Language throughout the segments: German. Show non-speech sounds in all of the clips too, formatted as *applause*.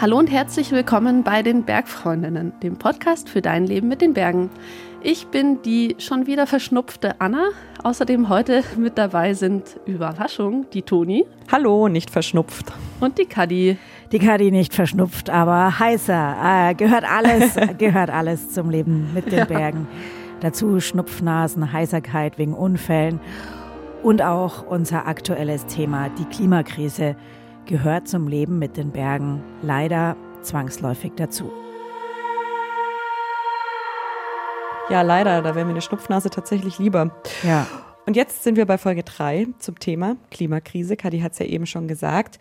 Hallo und herzlich willkommen bei den Bergfreundinnen, dem Podcast für dein Leben mit den Bergen. Ich bin die schon wieder verschnupfte Anna. Außerdem heute mit dabei sind Überraschung, die Toni. Hallo, nicht verschnupft. Und die Kadi. Die Kadi nicht verschnupft, aber heißer. Äh, gehört alles, *laughs* gehört alles zum Leben mit den Bergen. Dazu Schnupfnasen, Heiserkeit wegen Unfällen und auch unser aktuelles Thema, die Klimakrise gehört zum Leben mit den Bergen leider zwangsläufig dazu. Ja, leider, da wäre mir eine Schnupfnase tatsächlich lieber. Ja. Und jetzt sind wir bei Folge 3 zum Thema Klimakrise. Kadi hat es ja eben schon gesagt.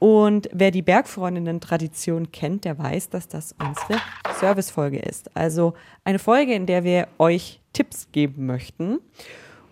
Und wer die Bergfreundinnen-Tradition kennt, der weiß, dass das unsere Servicefolge ist. Also eine Folge, in der wir euch Tipps geben möchten.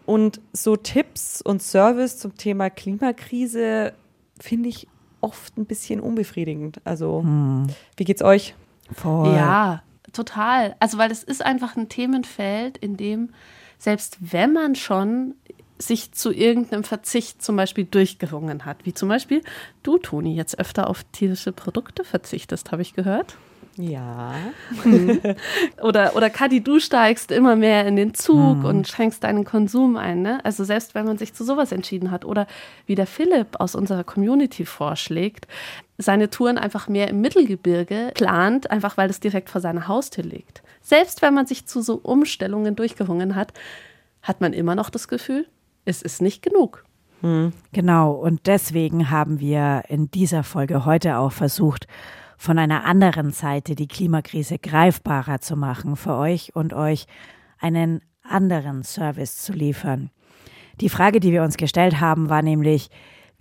Und so Tipps und Service zum Thema Klimakrise finde ich oft ein bisschen unbefriedigend. Also, hm. wie geht's euch? Voll. Ja, total. Also, weil es ist einfach ein Themenfeld, in dem selbst wenn man schon sich zu irgendeinem Verzicht zum Beispiel durchgerungen hat, wie zum Beispiel du, Toni, jetzt öfter auf tierische Produkte verzichtest, habe ich gehört. Ja. oder, oder Kadi, du steigst immer mehr in den Zug mhm. und schränkst deinen Konsum ein. Ne? Also selbst wenn man sich zu sowas entschieden hat. Oder wie der Philipp aus unserer Community vorschlägt, seine Touren einfach mehr im Mittelgebirge plant, einfach weil es direkt vor seiner Haustür liegt. Selbst wenn man sich zu so Umstellungen durchgerungen hat, hat man immer noch das Gefühl, es ist nicht genug. Mhm. Genau, und deswegen haben wir in dieser Folge heute auch versucht, von einer anderen Seite die Klimakrise greifbarer zu machen für euch und euch einen anderen Service zu liefern. Die Frage, die wir uns gestellt haben, war nämlich,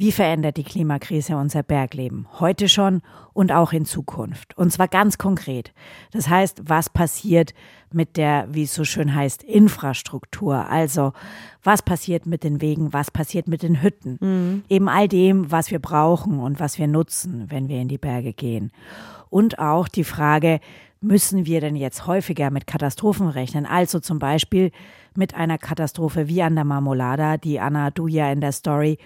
wie verändert die Klimakrise unser Bergleben? Heute schon und auch in Zukunft. Und zwar ganz konkret. Das heißt, was passiert mit der, wie es so schön heißt, Infrastruktur? Also, was passiert mit den Wegen? Was passiert mit den Hütten? Mhm. Eben all dem, was wir brauchen und was wir nutzen, wenn wir in die Berge gehen. Und auch die Frage, müssen wir denn jetzt häufiger mit Katastrophen rechnen? Also zum Beispiel mit einer Katastrophe wie an der Marmolada, die Anna, du ja in der Story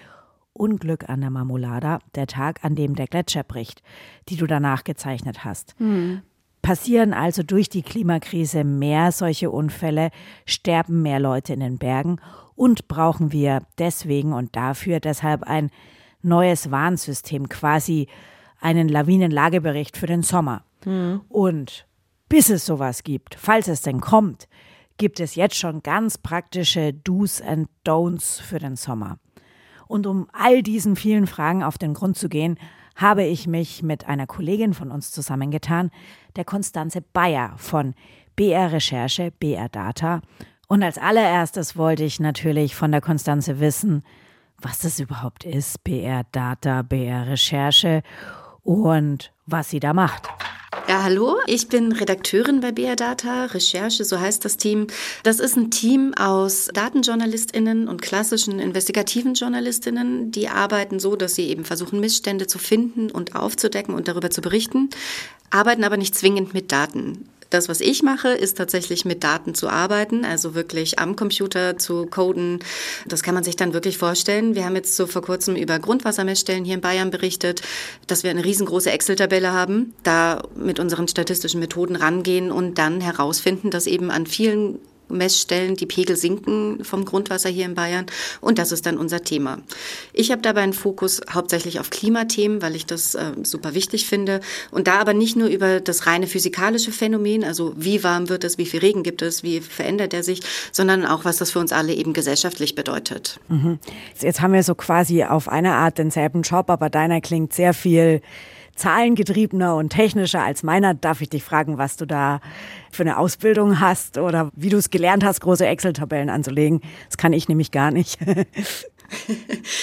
Unglück an der Marmolada, der Tag, an dem der Gletscher bricht, die du danach gezeichnet hast. Mhm. Passieren also durch die Klimakrise mehr solche Unfälle, sterben mehr Leute in den Bergen und brauchen wir deswegen und dafür deshalb ein neues Warnsystem, quasi einen Lawinenlagebericht für den Sommer. Mhm. Und bis es sowas gibt, falls es denn kommt, gibt es jetzt schon ganz praktische Do's and Don'ts für den Sommer. Und um all diesen vielen Fragen auf den Grund zu gehen, habe ich mich mit einer Kollegin von uns zusammengetan, der Konstanze Bayer von BR Recherche, BR Data. Und als allererstes wollte ich natürlich von der Konstanze wissen, was das überhaupt ist, BR Data, BR Recherche und was sie da macht. Ja, hallo, ich bin Redakteurin bei BR Data, Recherche, so heißt das Team. Das ist ein Team aus Datenjournalistinnen und klassischen investigativen Journalistinnen, die arbeiten so, dass sie eben versuchen, Missstände zu finden und aufzudecken und darüber zu berichten, arbeiten aber nicht zwingend mit Daten. Das, was ich mache, ist tatsächlich mit Daten zu arbeiten, also wirklich am Computer zu coden. Das kann man sich dann wirklich vorstellen. Wir haben jetzt so vor kurzem über Grundwassermessstellen hier in Bayern berichtet, dass wir eine riesengroße Excel-Tabelle haben, da mit unseren statistischen Methoden rangehen und dann herausfinden, dass eben an vielen Messstellen, die Pegel sinken vom Grundwasser hier in Bayern. Und das ist dann unser Thema. Ich habe dabei einen Fokus hauptsächlich auf Klimathemen, weil ich das äh, super wichtig finde. Und da aber nicht nur über das reine physikalische Phänomen, also wie warm wird es, wie viel Regen gibt es, wie verändert er sich, sondern auch, was das für uns alle eben gesellschaftlich bedeutet. Mhm. Jetzt haben wir so quasi auf eine Art denselben Job, aber deiner klingt sehr viel zahlengetriebener und technischer als meiner. Darf ich dich fragen, was du da für eine Ausbildung hast oder wie du es gelernt hast, große Excel-Tabellen anzulegen? Das kann ich nämlich gar nicht. *laughs*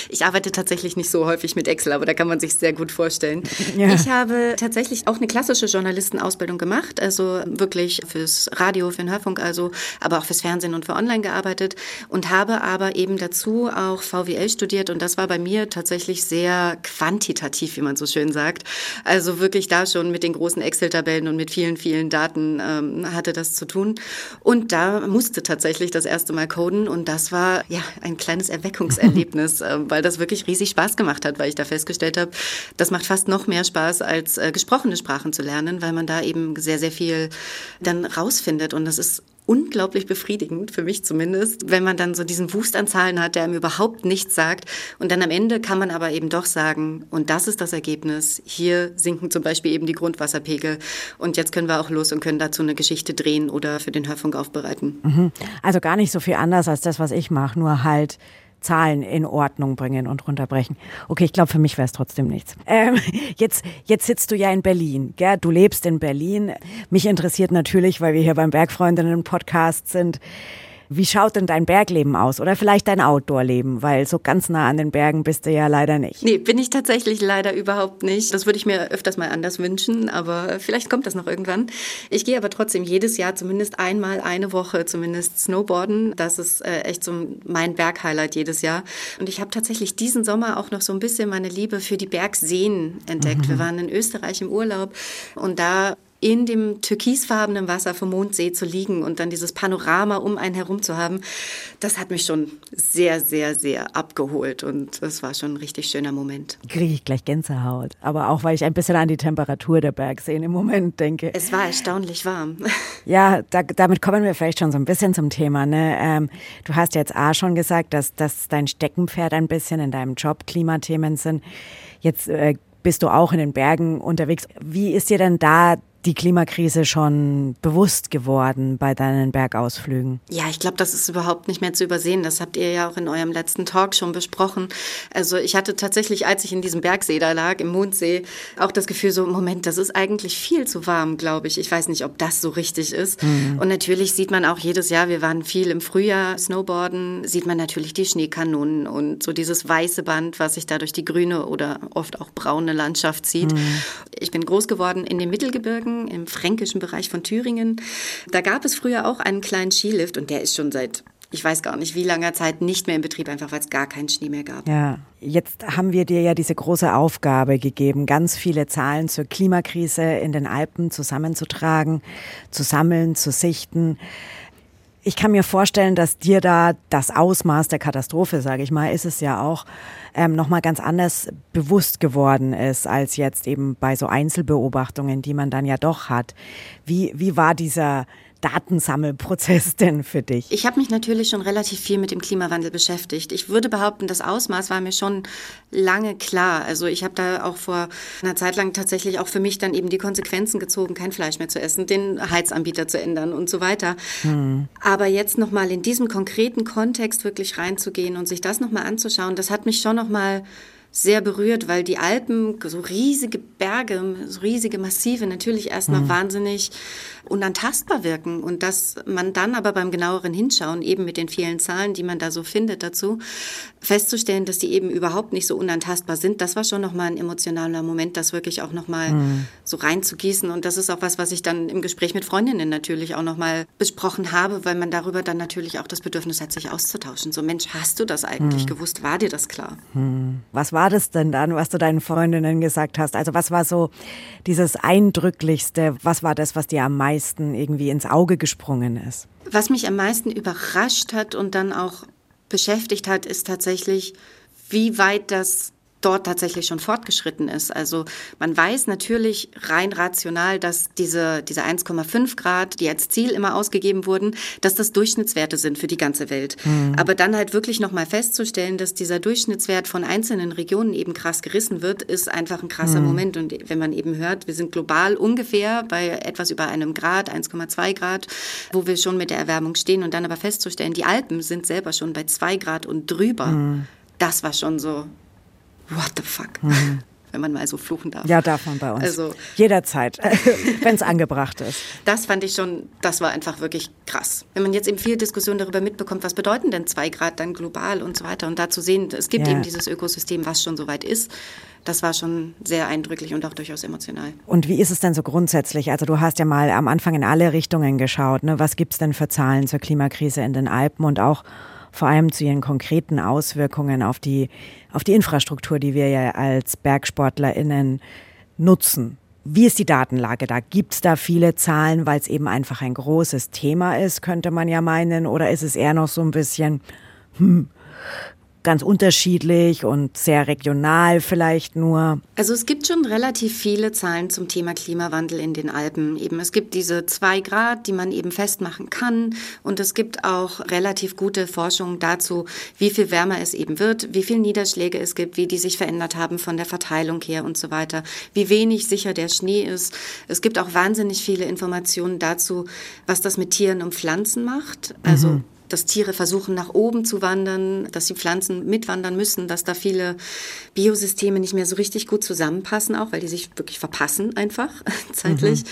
Ich arbeite tatsächlich nicht so häufig mit Excel, aber da kann man sich sehr gut vorstellen. *laughs* Ja. Ich habe tatsächlich auch eine klassische Journalistenausbildung gemacht, also wirklich fürs Radio, für den Hörfunk, also aber auch fürs Fernsehen und für Online gearbeitet und habe aber eben dazu auch VWL studiert und das war bei mir tatsächlich sehr quantitativ, wie man so schön sagt. Also wirklich da schon mit den großen Excel-Tabellen und mit vielen, vielen Daten ähm, hatte das zu tun. Und da musste tatsächlich das erste Mal coden und das war ja ein kleines Erweckungserlebnis Erlebnis, äh, weil das wirklich riesig Spaß gemacht hat, weil ich da festgestellt habe, das macht fast noch mehr Spaß, als äh, gesprochene Sprachen zu lernen, weil man da eben sehr, sehr viel dann rausfindet. Und das ist unglaublich befriedigend, für mich zumindest, wenn man dann so diesen Wust an Zahlen hat, der einem überhaupt nichts sagt. Und dann am Ende kann man aber eben doch sagen, und das ist das Ergebnis. Hier sinken zum Beispiel eben die Grundwasserpegel. Und jetzt können wir auch los und können dazu eine Geschichte drehen oder für den Hörfunk aufbereiten. Mhm. Also gar nicht so viel anders als das, was ich mache, nur halt Zahlen in Ordnung bringen und runterbrechen. Okay, ich glaube, für mich wäre es trotzdem nichts. Ähm, *laughs* jetzt, jetzt sitzt du ja in Berlin, gell? Du lebst in Berlin. Mich interessiert natürlich, weil wir hier beim Bergfreundinnen Podcast sind, wie schaut denn dein Bergleben aus oder vielleicht dein Outdoor-Leben? Weil so ganz nah an den Bergen bist du ja leider nicht. Nee, bin ich tatsächlich leider überhaupt nicht. Das würde ich mir öfters mal anders wünschen, aber vielleicht kommt das noch irgendwann. Ich gehe aber trotzdem jedes Jahr zumindest einmal eine Woche zumindest Snowboarden. Das ist äh, echt so mein Berghighlight jedes Jahr. Und ich habe tatsächlich diesen Sommer auch noch so ein bisschen meine Liebe für die Bergseen entdeckt. Mhm. Wir waren in Österreich im Urlaub und da in dem türkisfarbenen Wasser vom Mondsee zu liegen und dann dieses Panorama um einen herum zu haben, das hat mich schon sehr, sehr, sehr abgeholt und das war schon ein richtig schöner Moment. Kriege ich gleich Gänsehaut, aber auch weil ich ein bisschen an die Temperatur der Bergseen im Moment denke. Es war erstaunlich warm. *laughs* Ja, da, damit kommen wir vielleicht schon so ein bisschen zum Thema. Ne? Ähm, du hast jetzt A schon gesagt, dass, dass dein Steckenpferd ein bisschen in deinem Job Klimathemen sind. Jetzt äh, bist du auch in den Bergen unterwegs. Wie ist dir denn da die Klimakrise schon bewusst geworden bei deinen Bergausflügen? Ja, ich glaube, das ist überhaupt nicht mehr zu übersehen. Das habt ihr ja auch in eurem letzten Talk schon besprochen. Also ich hatte tatsächlich, als ich in diesem Bergsee da lag, im Mondsee, auch das Gefühl so, Moment, das ist eigentlich viel zu warm, glaube ich. Ich weiß nicht, ob das so richtig ist. Mhm. Und natürlich sieht man auch jedes Jahr, wir waren viel im Frühjahr Snowboarden, sieht man natürlich die Schneekanonen und so dieses weiße Band, was sich da durch die grüne oder oft auch braune Landschaft zieht. Mhm. Ich bin groß geworden in den Mittelgebirgen Franken, im fränkischen Bereich von Thüringen. Da gab es früher auch einen kleinen Skilift und der ist schon seit ich weiß gar nicht, wie langer Zeit nicht mehr in Betrieb, einfach weil es gar keinen Schnee mehr gab. Ja, jetzt haben wir dir ja diese große Aufgabe gegeben, ganz viele Zahlen zur Klimakrise in den Alpen zusammenzutragen, zu sammeln, zu sichten. Ich kann mir vorstellen, dass dir da das Ausmaß der Katastrophe, sage ich mal, ist es ja auch, ähm, nochmal ganz anders bewusst geworden ist, als jetzt eben bei so Einzelbeobachtungen, die man dann ja doch hat. Wie, wie war dieser, Datensammelprozess *laughs* denn für dich? Ich habe mich natürlich schon relativ viel mit dem Klimawandel beschäftigt. Ich würde behaupten, das Ausmaß war mir schon lange klar. Also ich habe da auch vor einer Zeit lang tatsächlich auch für mich dann eben die Konsequenzen gezogen, kein Fleisch mehr zu essen, den Heizanbieter zu ändern und so weiter. Hm. Aber jetzt nochmal in diesem konkreten Kontext wirklich reinzugehen und sich das nochmal anzuschauen, das hat mich schon nochmal sehr berührt, weil die Alpen, so riesige Berge, so riesige Massive, natürlich erstmal mhm. wahnsinnig unantastbar wirken. Und dass man dann aber beim genaueren Hinschauen, eben mit den vielen Zahlen, die man da so findet dazu, festzustellen, dass die eben überhaupt nicht so unantastbar sind, das war schon nochmal ein emotionaler Moment, das wirklich auch nochmal mhm. so reinzugießen. Und das ist auch was, was ich dann im Gespräch mit Freundinnen natürlich auch nochmal besprochen habe, weil man darüber dann natürlich auch das Bedürfnis hat, sich auszutauschen. So, Mensch, hast du das eigentlich mhm. gewusst? War dir das klar? Mhm. Was war das denn dann, was du deinen Freundinnen gesagt hast? Also was war so dieses Eindrücklichste? Was war das, was dir am meisten irgendwie ins Auge gesprungen ist? Was mich am meisten überrascht hat und dann auch beschäftigt hat, ist tatsächlich, wie weit das dort tatsächlich schon fortgeschritten ist. Also man weiß natürlich rein rational, dass diese, diese 1,5 Grad, die als Ziel immer ausgegeben wurden, dass das Durchschnittswerte sind für die ganze Welt. Mhm. Aber dann halt wirklich nochmal festzustellen, dass dieser Durchschnittswert von einzelnen Regionen eben krass gerissen wird, ist einfach ein krasser mhm. Moment. Und wenn man eben hört, wir sind global ungefähr bei etwas über einem Grad, 1,2 Grad, wo wir schon mit der Erwärmung stehen und dann aber festzustellen, die Alpen sind selber schon bei 2 Grad und drüber. Mhm. Das war schon so, what the fuck? Mhm. *laughs* Wenn man mal so fluchen darf. Ja, darf man bei uns. Also, Jederzeit, *laughs* wenn es angebracht ist. Das fand ich schon, das war einfach wirklich krass. Wenn man jetzt eben viel Diskussion darüber mitbekommt, was bedeuten denn zwei Grad dann global und so weiter und da zu sehen, es gibt ja. eben dieses Ökosystem, was schon so weit ist, das war schon sehr eindrücklich und auch durchaus emotional. Und wie ist es denn so grundsätzlich? Also du hast ja mal am Anfang in alle Richtungen geschaut. Ne? Was gibt es denn für Zahlen zur Klimakrise in den Alpen und auch vor allem zu ihren konkreten Auswirkungen auf die, auf die Infrastruktur, die wir ja als BergsportlerInnen nutzen. Wie ist die Datenlage da? Gibt es da viele Zahlen, weil es eben einfach ein großes Thema ist, könnte man ja meinen? Oder ist es eher noch so ein bisschen, hm, ganz unterschiedlich und sehr regional vielleicht nur? Also es gibt schon relativ viele Zahlen zum Thema Klimawandel in den Alpen. Eben es gibt diese zwei Grad, die man eben festmachen kann und es gibt auch relativ gute Forschung dazu, wie viel wärmer es eben wird, wie viel Niederschläge es gibt, wie die sich verändert haben von der Verteilung her und so weiter, wie wenig sicher der Schnee ist. Es gibt auch wahnsinnig viele Informationen dazu, was das mit Tieren und Pflanzen macht. Also mhm dass Tiere versuchen, nach oben zu wandern, dass die Pflanzen mitwandern müssen, dass da viele Biosysteme nicht mehr so richtig gut zusammenpassen, auch weil die sich wirklich verpassen einfach *laughs* zeitlich. Mhm.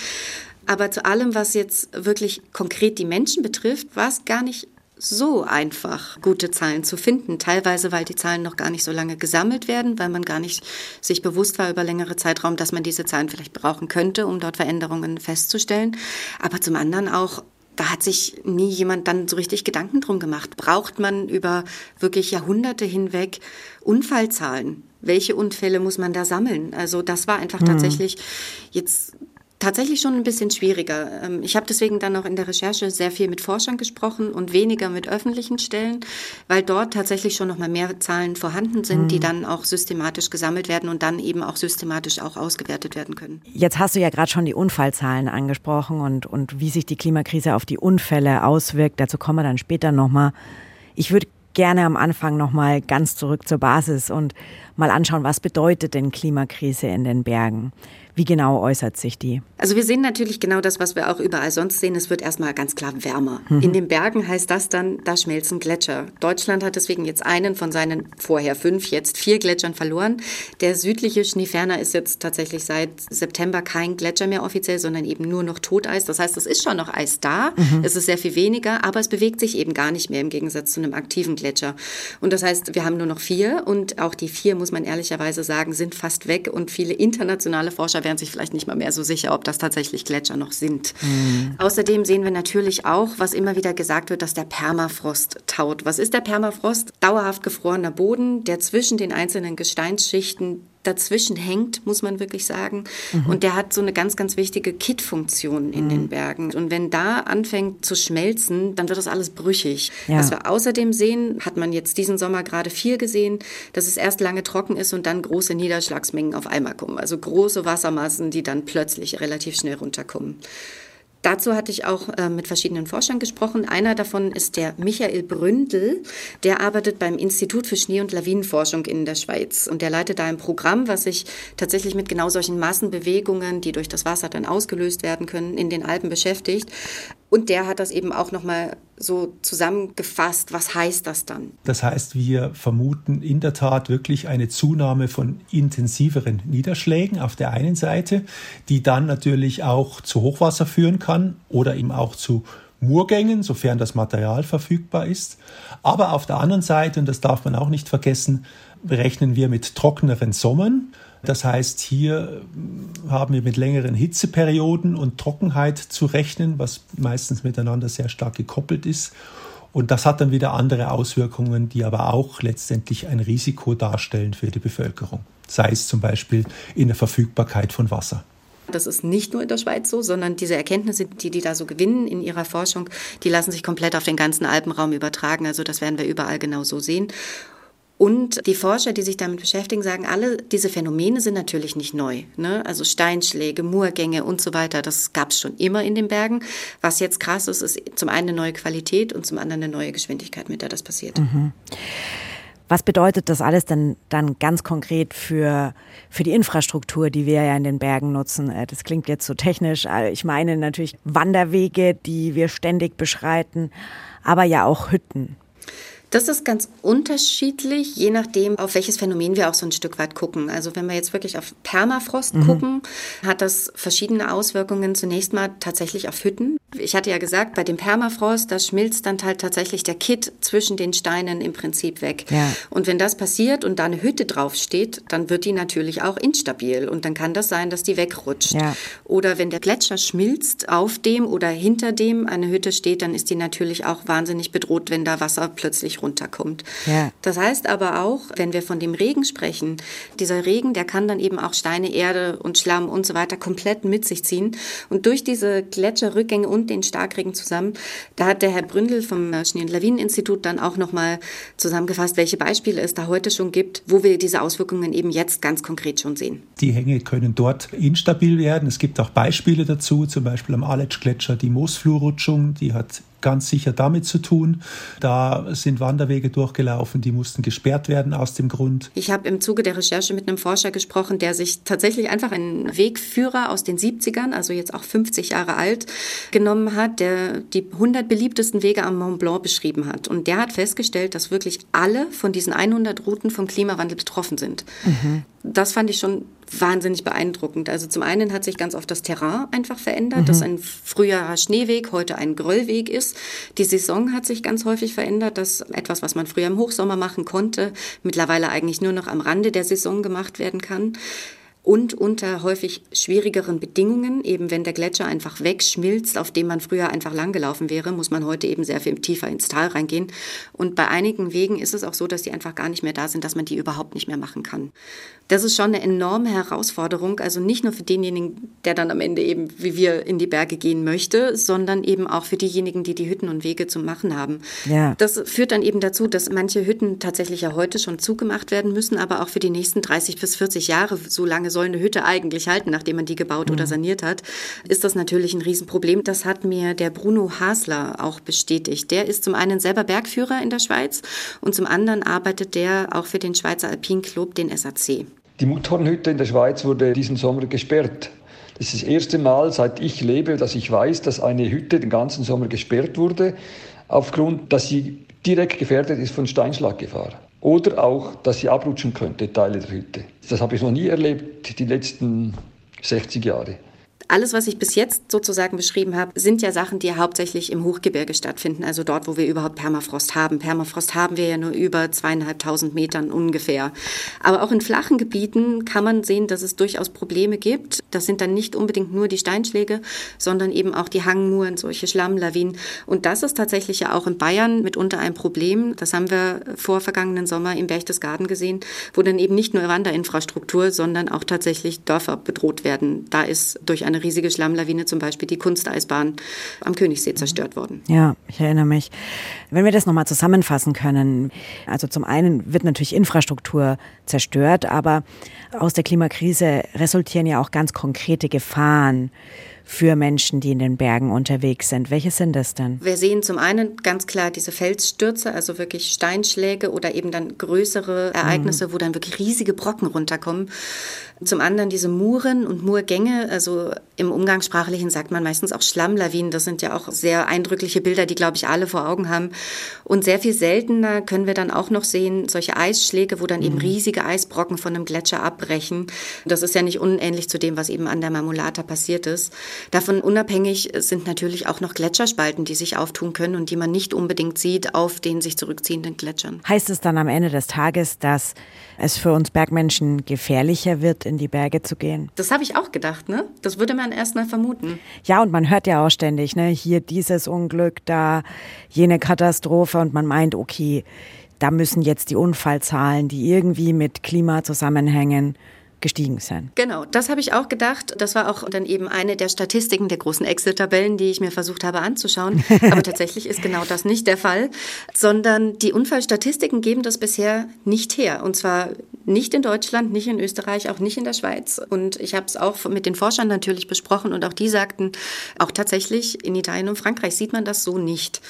Aber zu allem, was jetzt wirklich konkret die Menschen betrifft, war es gar nicht so einfach, gute Zahlen zu finden. Teilweise, weil die Zahlen noch gar nicht so lange gesammelt werden, weil man gar nicht sich bewusst war über längere Zeitraum, dass man diese Zahlen vielleicht brauchen könnte, um dort Veränderungen festzustellen. Aber zum anderen auch, da hat sich nie jemand dann so richtig Gedanken drum gemacht. Braucht man über wirklich Jahrhunderte hinweg Unfallzahlen? Welche Unfälle muss man da sammeln? Also das war einfach mhm. tatsächlich jetzt tatsächlich schon ein bisschen schwieriger. Ähm, ich habe deswegen dann auch in der Recherche sehr viel mit Forschern gesprochen und weniger mit öffentlichen Stellen, weil dort tatsächlich schon noch mal mehr Zahlen vorhanden sind, mhm. die dann auch systematisch gesammelt werden und dann eben auch systematisch auch ausgewertet werden können. Jetzt hast du ja gerade schon die Unfallzahlen angesprochen und, und wie sich die Klimakrise auf die Unfälle auswirkt. Dazu kommen wir dann später noch mal. Ich würde gerne am Anfang noch mal ganz zurück zur Basis und mal anschauen, was bedeutet denn Klimakrise in den Bergen? Wie genau äußert sich die? Also wir sehen natürlich genau das, was wir auch überall sonst sehen. Es wird erstmal ganz klar wärmer. Mhm. In den Bergen heißt das dann, da schmelzen Gletscher. Deutschland hat deswegen jetzt einen von seinen vorher fünf, jetzt vier Gletschern verloren. Der südliche Schneeferner ist jetzt tatsächlich seit September kein Gletscher mehr offiziell, sondern eben nur noch Toteis. Das heißt, es ist schon noch Eis da. Mhm. Es ist sehr viel weniger, aber es bewegt sich eben gar nicht mehr im Gegensatz zu einem aktiven Gletscher. Und das heißt, wir haben nur noch vier und auch die vier, muss man ehrlicherweise sagen, sind fast weg und viele internationale Forscher wären sich vielleicht nicht mal mehr so sicher, ob das tatsächlich Gletscher noch sind. Mhm. Außerdem sehen wir natürlich auch, was immer wieder gesagt wird, dass der Permafrost taut. Was ist der Permafrost? Dauerhaft gefrorener Boden, der zwischen den einzelnen Gesteinsschichten dazwischen hängt, muss man wirklich sagen. Mhm. Und der hat so eine ganz, ganz wichtige Kittfunktion in mhm. den Bergen. Und wenn da anfängt zu schmelzen, dann wird das alles brüchig. Ja. Was wir außerdem sehen, hat man jetzt diesen Sommer gerade viel gesehen, dass es erst lange trocken ist und dann große Niederschlagsmengen auf einmal kommen. Also große Wassermassen, die dann plötzlich relativ schnell runterkommen. Dazu hatte ich auch äh, mit verschiedenen Forschern gesprochen. Einer davon ist der Michael Bründel. Der arbeitet beim Institut für Schnee- und Lawinenforschung in der Schweiz. Und der leitet da ein Programm, was sich tatsächlich mit genau solchen Massenbewegungen, die durch das Wasser dann ausgelöst werden können, in den Alpen beschäftigt. Und der hat das eben auch nochmal so zusammengefasst. Was heißt das dann? Das heißt, wir vermuten in der Tat wirklich eine Zunahme von intensiveren Niederschlägen auf der einen Seite, die dann natürlich auch zu Hochwasser führen kann oder eben auch zu Murgängen, sofern das Material verfügbar ist. Aber auf der anderen Seite, und das darf man auch nicht vergessen, rechnen wir mit trockeneren Sommern. Das heißt, hier haben wir mit längeren Hitzeperioden und Trockenheit zu rechnen, was meistens miteinander sehr stark gekoppelt ist. Und das hat dann wieder andere Auswirkungen, die aber auch letztendlich ein Risiko darstellen für die Bevölkerung. Sei es zum Beispiel in der Verfügbarkeit von Wasser. Das ist nicht nur in der Schweiz so, sondern diese Erkenntnisse, die die da so gewinnen in ihrer Forschung, die lassen sich komplett auf den ganzen Alpenraum übertragen. Also das werden wir überall genau so sehen. Und die Forscher, die sich damit beschäftigen, sagen, alle diese Phänomene sind natürlich nicht neu. Ne? Also Steinschläge, Murgänge und so weiter, das gab es schon immer in den Bergen. Was jetzt krass ist, ist zum einen eine neue Qualität und zum anderen eine neue Geschwindigkeit, mit der das passiert. Mhm. Was bedeutet das alles denn dann ganz konkret für, für die Infrastruktur, die wir ja in den Bergen nutzen? Äh, das klingt jetzt so technisch. Ich meine natürlich Wanderwege, die wir ständig beschreiten, aber ja auch Hütten. Das ist ganz unterschiedlich, je nachdem, auf welches Phänomen wir auch so ein Stück weit gucken. Also wenn wir jetzt wirklich auf Permafrost mhm. gucken, hat das verschiedene Auswirkungen. Zunächst mal tatsächlich auf Hütten. Ich hatte ja gesagt, bei dem Permafrost, da schmilzt dann halt tatsächlich der Kitt zwischen den Steinen im Prinzip weg. Ja. Und wenn das passiert und da eine Hütte draufsteht, dann wird die natürlich auch instabil. Und dann kann das sein, dass die wegrutscht. Ja. Oder wenn der Gletscher schmilzt, auf dem oder hinter dem eine Hütte steht, dann ist die natürlich auch wahnsinnig bedroht, wenn da Wasser plötzlich nicht runterkommt. Ja. Das heißt aber auch, wenn wir von dem Regen sprechen, dieser Regen, der kann dann eben auch Steine, Erde und Schlamm und so weiter komplett mit sich ziehen. Und durch diese Gletscherrückgänge und den Starkregen zusammen, da hat der Herr Bründel vom Schnee- und Lawineninstitut dann auch nochmal zusammengefasst, welche Beispiele es da heute schon gibt, wo wir diese Auswirkungen eben jetzt ganz konkret schon sehen. Die Hänge können dort instabil werden. Es gibt auch Beispiele dazu, zum Beispiel am Aletsch-Gletscher die Moosflurrutschung, die hat ganz sicher damit zu tun. Da sind Wanderwege durchgelaufen, die mussten gesperrt werden aus dem Grund. Ich habe im Zuge der Recherche mit einem Forscher gesprochen, der sich tatsächlich einfach einen Wegführer aus den 70ern, also jetzt auch 50 Jahre alt, genommen hat, der die 100 beliebtesten Wege am Mont Blanc beschrieben hat. Und der hat festgestellt, dass wirklich alle von diesen 100 Routen vom Klimawandel betroffen sind. Mhm. Das fand ich schon wahnsinnig beeindruckend. Also zum einen hat sich ganz oft das Terrain einfach verändert, mhm. dass ein früherer Schneeweg heute ein Gröllweg ist. Die Saison hat sich ganz häufig verändert, dass etwas, was man früher im Hochsommer machen konnte, mittlerweile eigentlich nur noch am Rande der Saison gemacht werden kann und unter häufig schwierigeren Bedingungen. Eben wenn der Gletscher einfach wegschmilzt, auf dem man früher einfach langgelaufen wäre, muss man heute eben sehr viel tiefer ins Tal reingehen. Und bei einigen Wegen ist es auch so, dass die einfach gar nicht mehr da sind, dass man die überhaupt nicht mehr machen kann. Das ist schon eine enorme Herausforderung, also nicht nur für denjenigen, der dann am Ende eben wie wir in die Berge gehen möchte, sondern eben auch für diejenigen, die die Hütten und Wege zu machen haben. Ja. Das führt dann eben dazu, dass manche Hütten tatsächlich ja heute schon zugemacht werden müssen, aber auch für die nächsten 30 bis 40 Jahre, so lange soll eine Hütte eigentlich halten, nachdem man die gebaut mhm. oder saniert hat, ist das natürlich ein Riesenproblem. Das hat mir der Bruno Hasler auch bestätigt. Der ist zum einen selber Bergführer in der Schweiz und zum anderen arbeitet der auch für den Schweizer Alpin Club, den SAC. Die Mutthornhütte in der Schweiz wurde diesen Sommer gesperrt. Das ist das erste Mal, seit ich lebe, dass ich weiß, dass eine Hütte den ganzen Sommer gesperrt wurde, aufgrund, dass sie direkt gefährdet ist von Steinschlaggefahr. Oder auch, dass sie abrutschen könnte, Teile der Hütte. Das habe ich noch nie erlebt, die letzten 60 Jahre. Alles, was ich bis jetzt sozusagen beschrieben habe, sind ja Sachen, die hauptsächlich im Hochgebirge stattfinden, also dort, wo wir überhaupt Permafrost haben. Permafrost haben wir ja nur über zweieinhalbtausend Metern ungefähr. Aber auch in flachen Gebieten kann man sehen, dass es durchaus Probleme gibt. Das sind dann nicht unbedingt nur die Steinschläge, sondern eben auch die Hangmuren, solche Schlammlawinen. Und das ist tatsächlich ja auch in Bayern mitunter ein Problem. Das haben wir vor vergangenen Sommer im Berchtesgaden gesehen, wo dann eben nicht nur Wanderinfrastruktur, sondern auch tatsächlich Dörfer bedroht werden. Da ist durch eine riesige Schlammlawine zum Beispiel die Kunsteisbahn am Königssee zerstört worden. Ja, ich erinnere mich. Wenn wir das nochmal zusammenfassen können, also zum einen wird natürlich Infrastruktur zerstört, aber aus der Klimakrise resultieren ja auch ganz konkrete Gefahren für Menschen, die in den Bergen unterwegs sind. Welche sind das denn? Wir sehen zum einen ganz klar diese Felsstürze, also wirklich Steinschläge oder eben dann größere Ereignisse, mhm. wo dann wirklich riesige Brocken runterkommen. Zum anderen diese Muren und Murgänge, also im Umgangssprachlichen sagt man meistens auch Schlammlawinen. Das sind ja auch sehr eindrückliche Bilder, die, glaube ich, alle vor Augen haben. Und sehr viel seltener können wir dann auch noch sehen, solche Eisschläge, wo dann eben mhm. riesige Eisbrocken von einem Gletscher abbrechen. Das ist ja nicht unähnlich zu dem, was eben an der Marmolata passiert ist. Davon unabhängig sind natürlich auch noch Gletscherspalten, die sich auftun können und die man nicht unbedingt sieht auf den sich zurückziehenden Gletschern. Heißt es dann am Ende des Tages, dass es für uns Bergmenschen gefährlicher wird, in die Berge zu gehen. Das habe ich auch gedacht, ne? Das würde man erst mal vermuten. Ja, und man hört ja auch ständig, ne? Hier dieses Unglück, da jene Katastrophe und man meint, okay, da müssen jetzt die Unfallzahlen, die irgendwie mit Klima zusammenhängen, gestiegen sind. Genau, das habe ich auch gedacht. Das war auch dann eben eine der Statistiken der großen Excel-Tabellen, die ich mir versucht habe anzuschauen. *laughs* Aber tatsächlich ist genau das nicht der Fall, sondern die Unfallstatistiken geben das bisher nicht her. Und zwar nicht in Deutschland, nicht in Österreich, auch nicht in der Schweiz. Und ich habe es auch mit den Forschern natürlich besprochen und auch die sagten, auch tatsächlich in Italien und Frankreich sieht man das so nicht.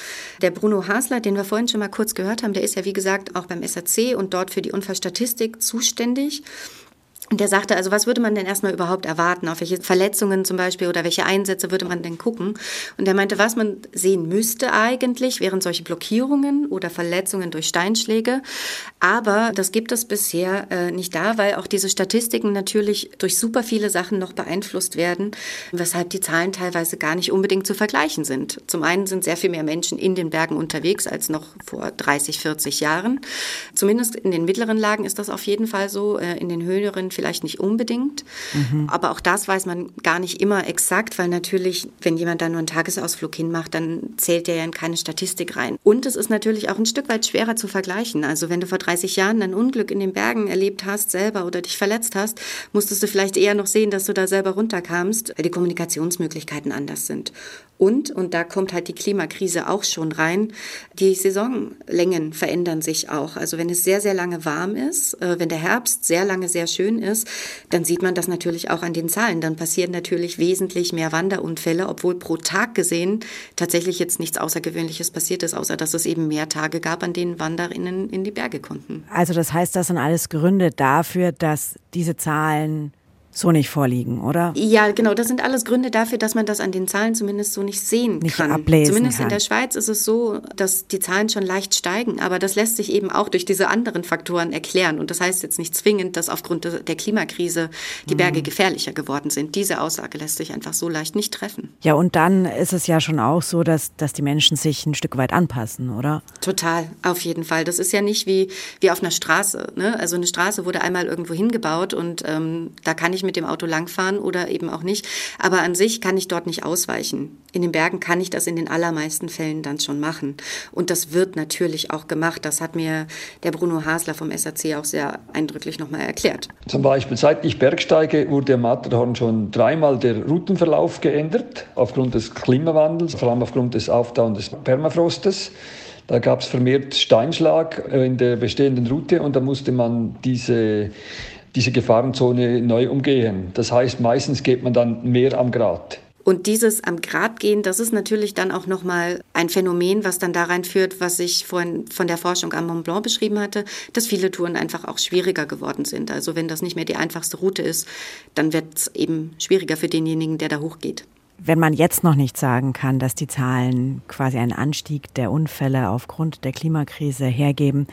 Der Bruno Hasler, den wir vorhin schon mal kurz gehört haben, der ist ja wie gesagt auch beim SAC und dort für die Unfallstatistik zuständig. Und der sagte, also was würde man denn erstmal überhaupt erwarten? Auf welche Verletzungen zum Beispiel oder welche Einsätze würde man denn gucken? Und er meinte, was man sehen müsste eigentlich, wären solche Blockierungen oder Verletzungen durch Steinschläge. Aber das gibt es bisher äh, nicht da, weil auch diese Statistiken natürlich durch super viele Sachen noch beeinflusst werden, weshalb die Zahlen teilweise gar nicht unbedingt zu vergleichen sind. Zum einen sind sehr viel mehr Menschen in den Bergen unterwegs als noch vor 30, 40 Jahren. Zumindest in den mittleren Lagen ist das auf jeden Fall so. Äh, in den höheren vielleicht nicht unbedingt. Mhm. Aber auch das weiß man gar nicht immer exakt, weil natürlich, wenn jemand da nur einen Tagesausflug hinmacht, dann zählt der ja in keine Statistik rein. Und es ist natürlich auch ein Stück weit schwerer zu vergleichen. Also wenn du vor 30 Jahren ein Unglück in den Bergen erlebt hast selber oder dich verletzt hast, musstest du vielleicht eher noch sehen, dass du da selber runterkamst, weil die Kommunikationsmöglichkeiten anders sind. Und, und da kommt halt die Klimakrise auch schon rein, die Saisonlängen verändern sich auch. Also wenn es sehr, sehr lange warm ist, äh, wenn der Herbst sehr lange sehr schön ist, dann sieht man das natürlich auch an den Zahlen. Dann passieren natürlich wesentlich mehr Wanderunfälle, obwohl pro Tag gesehen tatsächlich jetzt nichts Außergewöhnliches passiert ist, außer dass es eben mehr Tage gab, an denen Wanderinnen in die Berge konnten. Also das heißt, das sind alles Gründe dafür, dass diese Zahlen so nicht vorliegen, oder? Ja, genau. Das sind alles Gründe dafür, dass man das an den Zahlen zumindest so nicht sehen nicht kann. Ablesen zumindest kann. in der Schweiz ist es so, dass die Zahlen schon leicht steigen. Aber das lässt sich eben auch durch diese anderen Faktoren erklären. Und das heißt jetzt nicht zwingend, dass aufgrund der Klimakrise die Berge mhm. gefährlicher geworden sind. Diese Aussage lässt sich einfach so leicht nicht treffen. Ja, und dann ist es ja schon auch so, dass, dass die Menschen sich ein Stück weit anpassen, oder? Total, auf jeden Fall. Das ist ja nicht wie, wie auf einer Straße. Ne? Also eine Straße wurde einmal irgendwo hingebaut und ähm, da kann ich mit dem Auto langfahren fahren oder eben auch nicht. Aber an sich kann ich dort nicht ausweichen. In den Bergen kann ich das in den allermeisten Fällen dann schon machen. Und das wird natürlich auch gemacht. Das hat mir der Bruno Hasler vom SAC auch sehr eindrücklich nochmal erklärt. Zum Beispiel, seit ich Bergsteige, wurde am Matterhorn schon dreimal der Routenverlauf geändert, aufgrund des Klimawandels, vor allem aufgrund des Auftauen des Permafrostes. Da gab es vermehrt Steinschlag in der bestehenden Route und da musste man diese diese Gefahrenzone neu umgehen. Das heißt, meistens geht man dann mehr am Grat. Und dieses am Grat gehen, das ist natürlich dann auch nochmal ein Phänomen, was dann daran führt, was ich vorhin von der Forschung am Mont Blanc beschrieben hatte, dass viele Touren einfach auch schwieriger geworden sind. Also wenn das nicht mehr die einfachste Route ist, dann wird es eben schwieriger für denjenigen, der da hochgeht. Wenn man jetzt noch nicht sagen kann, dass die Zahlen quasi einen Anstieg der Unfälle aufgrund der Klimakrise hergeben,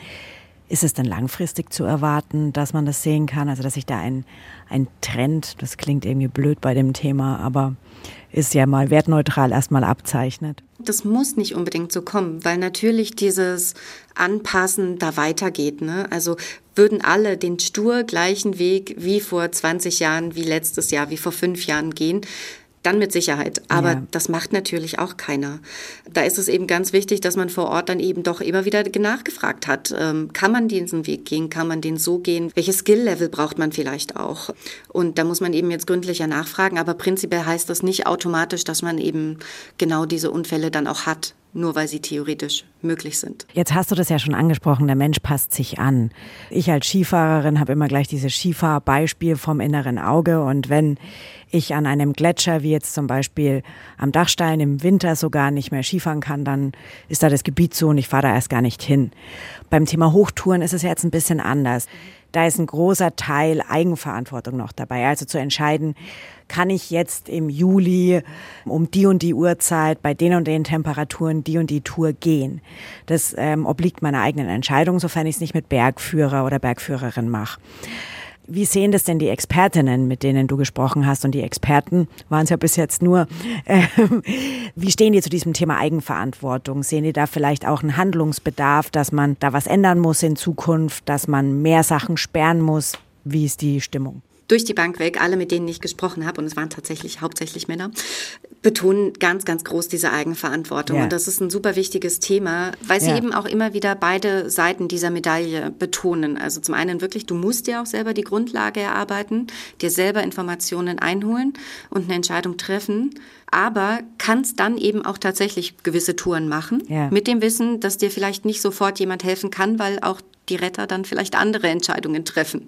ist es dann langfristig zu erwarten, dass man das sehen kann? Also, dass sich da ein, ein Trend, das klingt irgendwie blöd bei dem Thema, aber ist ja mal wertneutral erstmal abzeichnet. Das muss nicht unbedingt so kommen, weil natürlich dieses Anpassen da weitergeht. Ne? Also würden alle den stur gleichen Weg wie vor 20 Jahren, wie letztes Jahr, wie vor fünf Jahren gehen, dann mit Sicherheit. Aber ja. das macht natürlich auch keiner. Da ist es eben ganz wichtig, dass man vor Ort dann eben doch immer wieder nachgefragt hat. Ähm, kann man diesen Weg gehen? Kann man den so gehen? Welches Skill-Level braucht man vielleicht auch? Und da muss man eben jetzt gründlicher nachfragen. Aber prinzipiell heißt das nicht automatisch, dass man eben genau diese Unfälle dann auch hat nur weil sie theoretisch möglich sind. Jetzt hast du das ja schon angesprochen, der Mensch passt sich an. Ich als Skifahrerin habe immer gleich dieses Skifahrbeispiel vom inneren Auge und wenn ich an einem Gletscher, wie jetzt zum Beispiel am Dachstein im Winter sogar nicht mehr Skifahren kann, dann ist da das Gebiet so und ich fahre da erst gar nicht hin. Beim Thema Hochtouren ist es jetzt ein bisschen anders. Da ist ein großer Teil Eigenverantwortung noch dabei. Also zu entscheiden, kann ich jetzt im Juli um die und die Uhrzeit bei den und den Temperaturen die und die Tour gehen. Das ähm, obliegt meiner eigenen Entscheidung, sofern ich es nicht mit Bergführer oder Bergführerin mache. Wie sehen das denn die Expertinnen, mit denen du gesprochen hast? Und die Experten waren es ja bis jetzt nur. Äh, wie stehen die zu diesem Thema Eigenverantwortung? Sehen die da vielleicht auch einen Handlungsbedarf, dass man da was ändern muss in Zukunft, dass man mehr Sachen sperren muss? Wie ist die Stimmung? Durch die Bank weg, alle, mit denen ich gesprochen habe, und es waren tatsächlich hauptsächlich Männer, betonen ganz, ganz groß diese Eigenverantwortung. Ja. Und das ist ein super wichtiges Thema, weil sie ja. eben auch immer wieder beide Seiten dieser Medaille betonen. Also zum einen wirklich, du musst dir auch selber die Grundlage erarbeiten, dir selber Informationen einholen und eine Entscheidung treffen aber kannst dann eben auch tatsächlich gewisse Touren machen, ja. mit dem Wissen, dass dir vielleicht nicht sofort jemand helfen kann, weil auch die Retter dann vielleicht andere Entscheidungen treffen.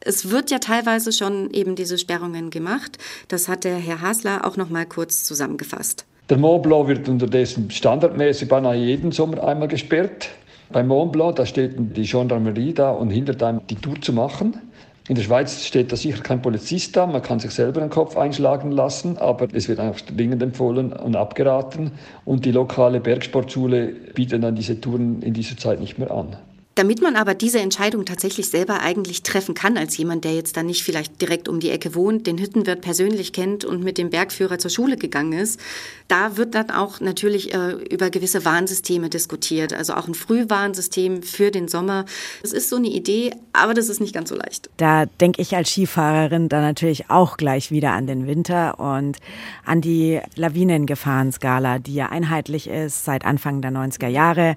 Es wird ja teilweise schon eben diese Sperrungen gemacht. Das hat der Herr Hasler auch noch mal kurz zusammengefasst. Der Mont Blanc wird unterdessen standardmäßig beinahe jeden Sommer einmal gesperrt. Beim Mont Blanc, da steht die Gendarmerie da und hindert einem, die Tour zu machen. In der Schweiz steht da sicher kein Polizist da, man kann sich selber den Kopf einschlagen lassen, aber es wird einfach dringend empfohlen und abgeraten. Und die lokale Bergsportschule bietet dann diese Touren in dieser Zeit nicht mehr an. Damit man aber diese Entscheidung tatsächlich selber eigentlich treffen kann, als jemand, der jetzt dann nicht vielleicht direkt um die Ecke wohnt, den Hüttenwirt persönlich kennt und mit dem Bergführer zur Schule gegangen ist, da wird dann auch natürlich äh, über gewisse Warnsysteme diskutiert. Also auch ein Frühwarnsystem für den Sommer. Das ist so eine Idee, aber das ist nicht ganz so leicht. Da denke ich als Skifahrerin dann natürlich auch gleich wieder an den Winter und an die Lawinengefahrenskala, die ja einheitlich ist seit Anfang der 90er Jahre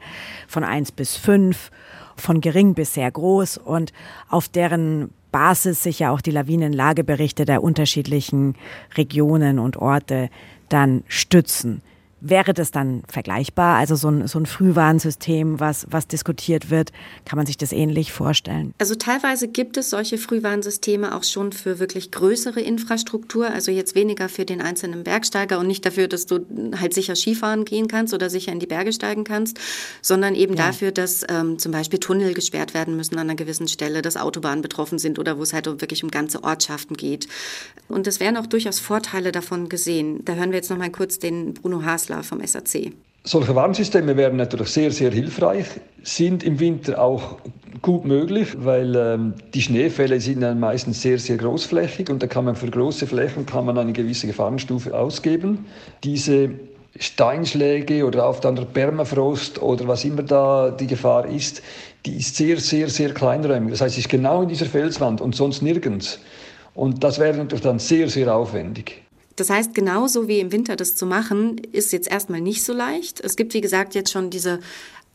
von 1 bis 5 von gering bis sehr groß und auf deren Basis sich ja auch die Lawinenlageberichte der unterschiedlichen Regionen und Orte dann stützen. Wäre das dann vergleichbar? Also so ein, so ein Frühwarnsystem, was, was diskutiert wird, kann man sich das ähnlich vorstellen? Also teilweise gibt es solche Frühwarnsysteme auch schon für wirklich größere Infrastruktur, also jetzt weniger für den einzelnen Bergsteiger und nicht dafür, dass du halt sicher Skifahren gehen kannst oder sicher in die Berge steigen kannst, sondern eben ja. dafür, dass ähm, zum Beispiel Tunnel gesperrt werden müssen an einer gewissen Stelle, dass Autobahnen betroffen sind oder wo es halt wirklich um ganze Ortschaften geht. Und es werden auch durchaus Vorteile davon gesehen. Da hören wir jetzt noch mal kurz den Bruno Hasler Kessler vom SAC. Solche Warnsysteme wären natürlich sehr, sehr hilfreich, sind im Winter auch gut möglich, weil ähm, die Schneefälle sind dann meistens sehr, sehr großflächig und da kann man für große Flächen kann man eine gewisse Gefahrenstufe ausgeben. Diese Steinschläge oder auf der Permafrost oder was immer da die Gefahr ist, die ist sehr, sehr, sehr kleinräumig. Das heißt, sie ist genau in dieser Felswand und sonst nirgends. Und das wäre natürlich dann sehr, sehr aufwendig. Das heißt, genauso wie im Winter das zu machen, ist jetzt erstmal nicht so leicht. Es gibt, wie gesagt, jetzt schon diese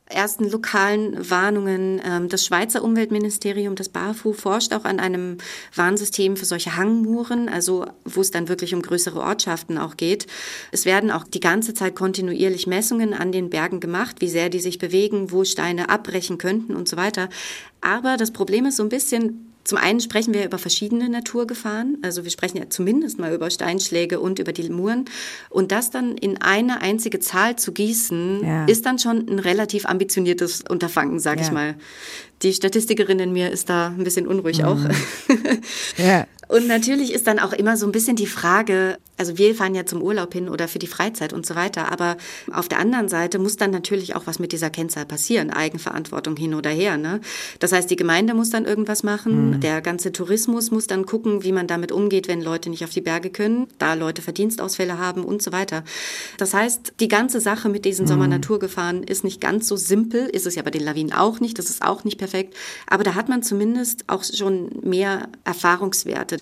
ersten lokalen Warnungen. Ähm, das Schweizer Umweltministerium, das BAFU, forscht auch an einem Warnsystem für solche Hangmuren, also wo es dann wirklich um größere Ortschaften auch geht. Es werden auch die ganze Zeit kontinuierlich Messungen an den Bergen gemacht, wie sehr die sich bewegen, wo Steine abbrechen könnten und so weiter. Aber das Problem ist so ein bisschen, zum einen sprechen wir über verschiedene Naturgefahren, also wir sprechen ja zumindest mal über Steinschläge und über die Muren. Und das dann in eine einzige Zahl zu gießen, ja. ist dann schon ein relativ ambitioniertes Unterfangen, sag ja. ich mal. Die Statistikerin in mir ist da ein bisschen unruhig mhm. auch. *laughs* ja. Und natürlich ist dann auch immer so ein bisschen die Frage, also wir fahren ja zum Urlaub hin oder für die Freizeit und so weiter, aber auf der anderen Seite muss dann natürlich auch was mit dieser Kennzahl passieren, Eigenverantwortung hin oder her. Ne? Das heißt, die Gemeinde muss dann irgendwas machen, mhm. der ganze Tourismus muss dann gucken, wie man damit umgeht, wenn Leute nicht auf die Berge können, da Leute Verdienstausfälle haben und so weiter. Das heißt, die ganze Sache mit diesen mhm. Sommernaturgefahren ist nicht ganz so simpel, ist es ja bei den Lawinen auch nicht, das ist auch nicht perfekt, aber da hat man zumindest auch schon mehr Erfahrungswerte.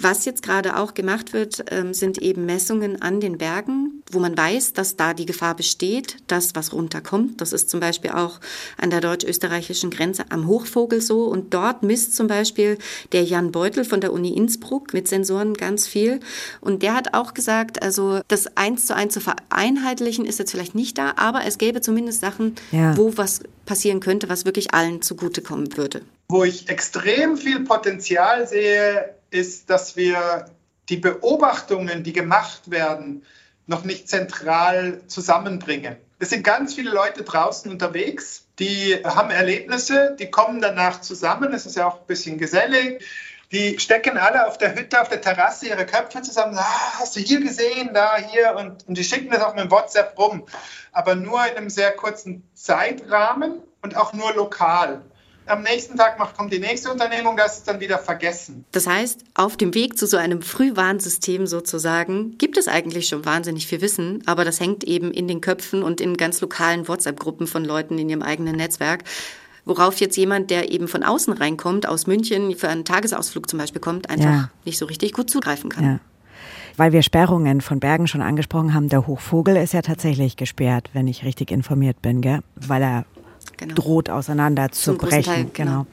Was jetzt gerade auch gemacht wird, ähm, sind eben Messungen an den Bergen, wo man weiß, dass da die Gefahr besteht, dass was runterkommt. Das ist zum Beispiel auch an der deutsch-österreichischen Grenze am Hochvogel so. Und dort misst zum Beispiel der Jan Beutel von der Uni Innsbruck mit Sensoren ganz viel. Und der hat auch gesagt, also das eins zu eins zu vereinheitlichen ist jetzt vielleicht nicht da, aber es gäbe zumindest Sachen, ja. wo was passieren könnte, was wirklich allen zugutekommen würde. Wo ich extrem viel Potenzial sehe, ist, dass wir die Beobachtungen, die gemacht werden, noch nicht zentral zusammenbringen. Es sind ganz viele Leute draußen unterwegs, die haben Erlebnisse, die kommen danach zusammen. Es ist ja auch ein bisschen gesellig. Die stecken alle auf der Hütte, auf der Terrasse ihre Köpfe zusammen. Ah, hast du hier gesehen, da, hier? Und, und die schicken das auch mit WhatsApp rum. Aber nur in einem sehr kurzen Zeitrahmen und auch nur lokal am nächsten Tag macht, kommt die nächste Unternehmung, das ist dann wieder vergessen. Das heißt, auf dem Weg zu so einem Frühwarnsystem sozusagen gibt es eigentlich schon wahnsinnig viel Wissen, aber das hängt eben in den Köpfen und in ganz lokalen WhatsApp-Gruppen von Leuten in ihrem eigenen Netzwerk. Worauf jetzt jemand, der eben von außen reinkommt, aus München für einen Tagesausflug zum Beispiel kommt, einfach ja. nicht so richtig gut zugreifen kann. Ja weil wir Sperrungen von Bergen schon angesprochen haben, der Hochvogel ist ja tatsächlich gesperrt, wenn ich richtig informiert bin, gell? weil er genau. droht auseinanderzubrechen. Genau. genau.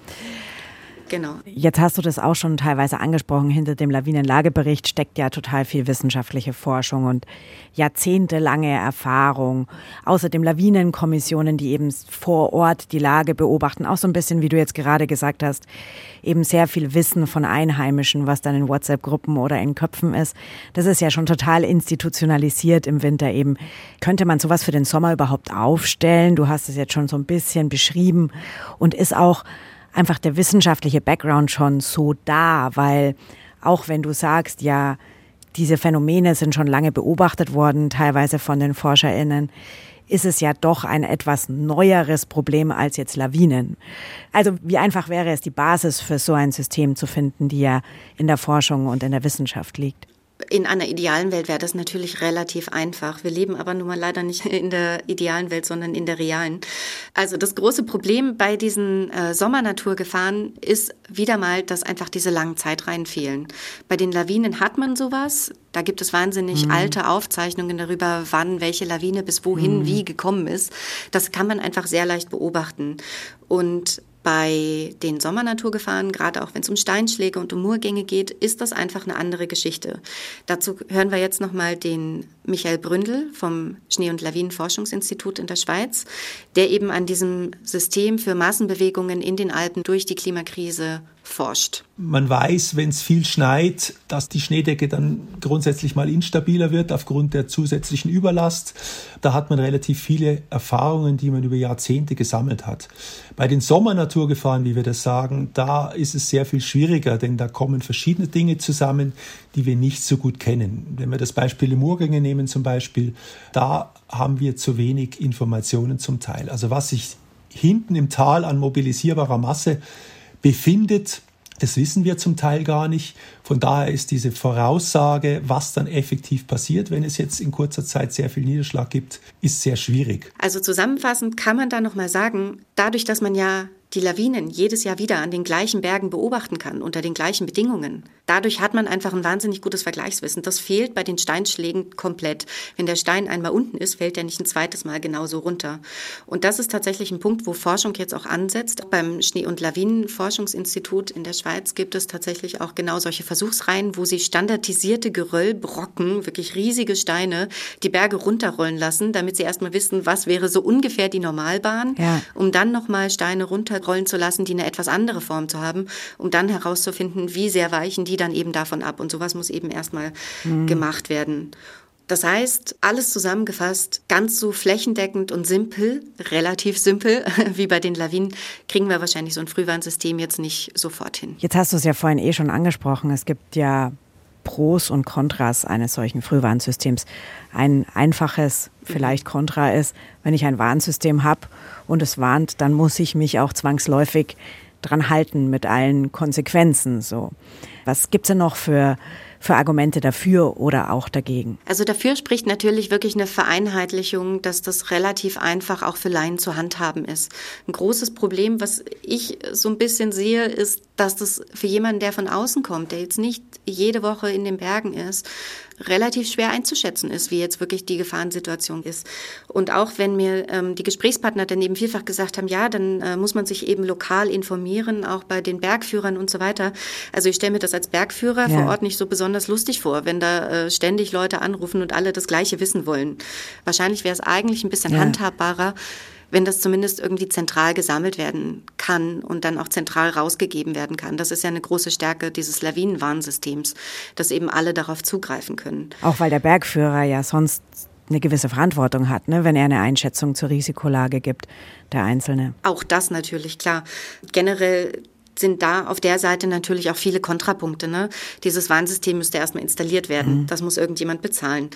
Genau. Jetzt hast du das auch schon teilweise angesprochen. Hinter dem Lawinenlagebericht steckt ja total viel wissenschaftliche Forschung und jahrzehntelange Erfahrung. Außerdem Lawinenkommissionen, die eben vor Ort die Lage beobachten. Auch so ein bisschen, wie du jetzt gerade gesagt hast, eben sehr viel Wissen von Einheimischen, was dann in WhatsApp-Gruppen oder in Köpfen ist. Das ist ja schon total institutionalisiert im Winter eben. Könnte man sowas für den Sommer überhaupt aufstellen? Du hast es jetzt schon so ein bisschen beschrieben und ist auch einfach der wissenschaftliche Background schon so da, weil auch wenn du sagst, ja, diese Phänomene sind schon lange beobachtet worden, teilweise von den ForscherInnen, ist es ja doch ein etwas neueres Problem als jetzt Lawinen. Also wie einfach wäre es, die Basis für so ein System zu finden, die ja in der Forschung und in der Wissenschaft liegt? In einer idealen Welt wäre das natürlich relativ einfach. Wir leben aber nun mal leider nicht *laughs* in der idealen Welt, sondern in der realen. Also das große Problem bei diesen äh, Sommernaturgefahren ist wieder mal, dass einfach diese langen Zeitreihen fehlen. Bei den Lawinen hat man sowas. Da gibt es wahnsinnig mhm. alte Aufzeichnungen darüber, wann welche Lawine bis wohin mhm. wie gekommen ist. Das kann man einfach sehr leicht beobachten. Und bei den Sommernaturgefahren, gerade auch wenn es um Steinschläge und um Murgänge geht, ist das einfach eine andere Geschichte. Dazu hören wir jetzt nochmal den Michael Bründel vom Schnee- und Lawinenforschungsinstitut in der Schweiz, der eben an diesem System für Massenbewegungen in den Alpen durch die Klimakrise forscht. Man weiß, wenn es viel schneit, dass die Schneedecke dann grundsätzlich mal instabiler wird aufgrund der zusätzlichen Überlast. Da hat man relativ viele Erfahrungen, die man über Jahrzehnte gesammelt hat. Bei den Sommernaturgefahren, wie wir das sagen, da ist es sehr viel schwieriger, denn da kommen verschiedene Dinge zusammen, die wir nicht so gut kennen. Wenn wir das Beispiel Lemurgänge nehmen zum Beispiel, da haben wir zu wenig Informationen zum Teil. Also was sich hinten im Tal an mobilisierbarer Masse befindet, das wissen wir zum Teil gar nicht. Von daher ist diese Voraussage, was dann effektiv passiert, wenn es jetzt in kurzer Zeit sehr viel Niederschlag gibt, ist sehr schwierig. Also zusammenfassend kann man da noch mal sagen, dadurch, dass man ja die Lawinen jedes Jahr wieder an den gleichen Bergen beobachten kann, unter den gleichen Bedingungen. Dadurch hat man einfach ein wahnsinnig gutes Vergleichswissen. Das fehlt bei den Steinschlägen komplett. Wenn der Stein einmal unten ist, fällt er nicht ein zweites Mal genauso runter. Und das ist tatsächlich ein Punkt, wo Forschung jetzt auch ansetzt. Beim Schnee- und Lawinenforschungsinstitut in der Schweiz gibt es tatsächlich auch genau solche Versuchsreihen, wo sie standardisierte Geröllbrocken, wirklich riesige Steine, die Berge runterrollen lassen, damit sie erstmal wissen, was wäre so ungefähr die Normalbahn, ja. um dann nochmal Steine runter rollen zu lassen, die eine etwas andere Form zu haben, um dann herauszufinden, wie sehr weichen die dann eben davon ab. Und sowas muss eben erstmal mhm. gemacht werden. Das heißt, alles zusammengefasst, ganz so flächendeckend und simpel, relativ simpel, *laughs* wie bei den Lawinen, kriegen wir wahrscheinlich so ein Frühwarnsystem jetzt nicht sofort hin. Jetzt hast du es ja vorhin eh schon angesprochen. Es gibt ja Pros und Kontras eines solchen Frühwarnsystems. Ein einfaches vielleicht Kontra ist, wenn ich ein Warnsystem habe und es warnt, dann muss ich mich auch zwangsläufig dran halten mit allen Konsequenzen. So, was gibt's denn noch für für Argumente dafür oder auch dagegen? Also dafür spricht natürlich wirklich eine Vereinheitlichung, dass das relativ einfach auch für Laien zu handhaben ist. Ein großes Problem, was ich so ein bisschen sehe, ist, dass das für jemanden, der von außen kommt, der jetzt nicht jede Woche in den Bergen ist, relativ schwer einzuschätzen ist, wie jetzt wirklich die Gefahrensituation ist. Und auch wenn mir ähm, die Gesprächspartner dann eben vielfach gesagt haben, ja, dann äh, muss man sich eben lokal informieren, auch bei den Bergführern und so weiter. Also ich stelle mir das als Bergführer ja. vor Ort nicht so besonders lustig vor, wenn da äh, ständig Leute anrufen und alle das Gleiche wissen wollen. Wahrscheinlich wäre es eigentlich ein bisschen ja. handhabbarer, wenn das zumindest irgendwie zentral gesammelt werden kann und dann auch zentral rausgegeben werden kann. Das ist ja eine große Stärke dieses Lawinenwarnsystems, dass eben alle darauf zugreifen können. Auch weil der Bergführer ja sonst eine gewisse Verantwortung hat, ne, wenn er eine Einschätzung zur Risikolage gibt, der Einzelne. Auch das natürlich, klar. Generell sind da auf der Seite natürlich auch viele Kontrapunkte. Ne? Dieses Warnsystem müsste erstmal installiert werden. Mhm. Das muss irgendjemand bezahlen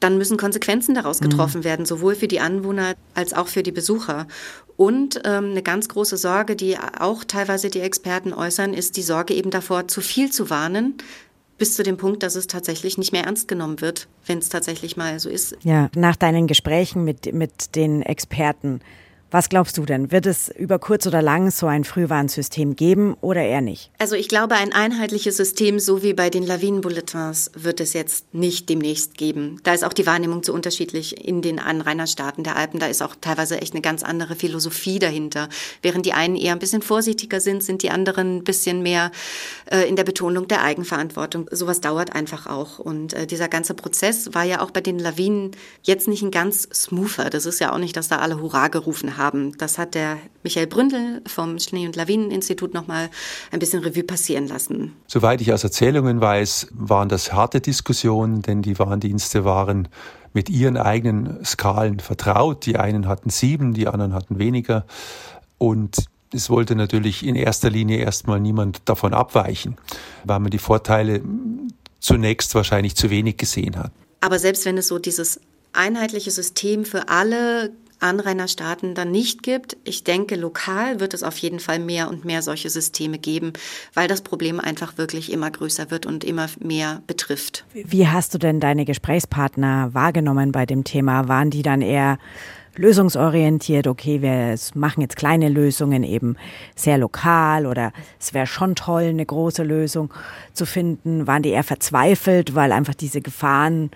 dann müssen Konsequenzen daraus mhm. getroffen mhm. werden, sowohl für die Anwohner als auch für die Besucher. Und ähm, eine ganz große Sorge, die auch teilweise die Experten äußern, ist die Sorge eben davor, zu viel zu warnen, bis zu dem Punkt, dass es tatsächlich nicht mehr ernst genommen wird, wenn es tatsächlich mal so ist. Ja, nach deinen Gesprächen mit, mit den Experten, was glaubst du denn? Wird es über kurz oder lang so ein Frühwarnsystem geben oder eher nicht? Also ich glaube, ein einheitliches System, so wie bei den Lawinenbulletins, wird es jetzt nicht demnächst geben. Da ist auch die Wahrnehmung zu unterschiedlich in den Anrainerstaaten der Alpen. Da ist auch teilweise echt eine ganz andere Philosophie dahinter. Während die einen eher ein bisschen vorsichtiger sind, sind die anderen ein bisschen mehr äh, in der Betonung der Eigenverantwortung. Sowas dauert einfach auch. Und äh, dieser ganze Prozess war ja auch bei den Lawinen jetzt nicht ein ganz smoother. Das ist ja auch nicht, dass da alle Hurra gerufen haben haben. Das hat der Michael Bründel vom Schnee- und Lawineninstitut nochmal ein bisschen Revue passieren lassen. Soweit ich aus Erzählungen weiß, waren das harte Diskussionen, denn die Warndienste waren mit ihren eigenen Skalen vertraut. Die einen hatten sieben, die anderen hatten weniger. Und es wollte natürlich in erster Linie erstmal niemand davon abweichen, weil man die Vorteile zunächst wahrscheinlich zu wenig gesehen hat. Aber selbst wenn es so dieses einheitliche System für alle Anrainerstaaten dann nicht gibt. Ich denke, lokal wird es auf jeden Fall mehr und mehr solche Systeme geben, weil das Problem einfach wirklich immer größer wird und immer mehr betrifft. Wie hast du denn deine Gesprächspartner wahrgenommen bei dem Thema? Waren die dann eher lösungsorientiert, okay, wir machen jetzt kleine Lösungen eben sehr lokal oder es wäre schon toll, eine große Lösung zu finden? Waren die eher verzweifelt, weil einfach diese Gefahren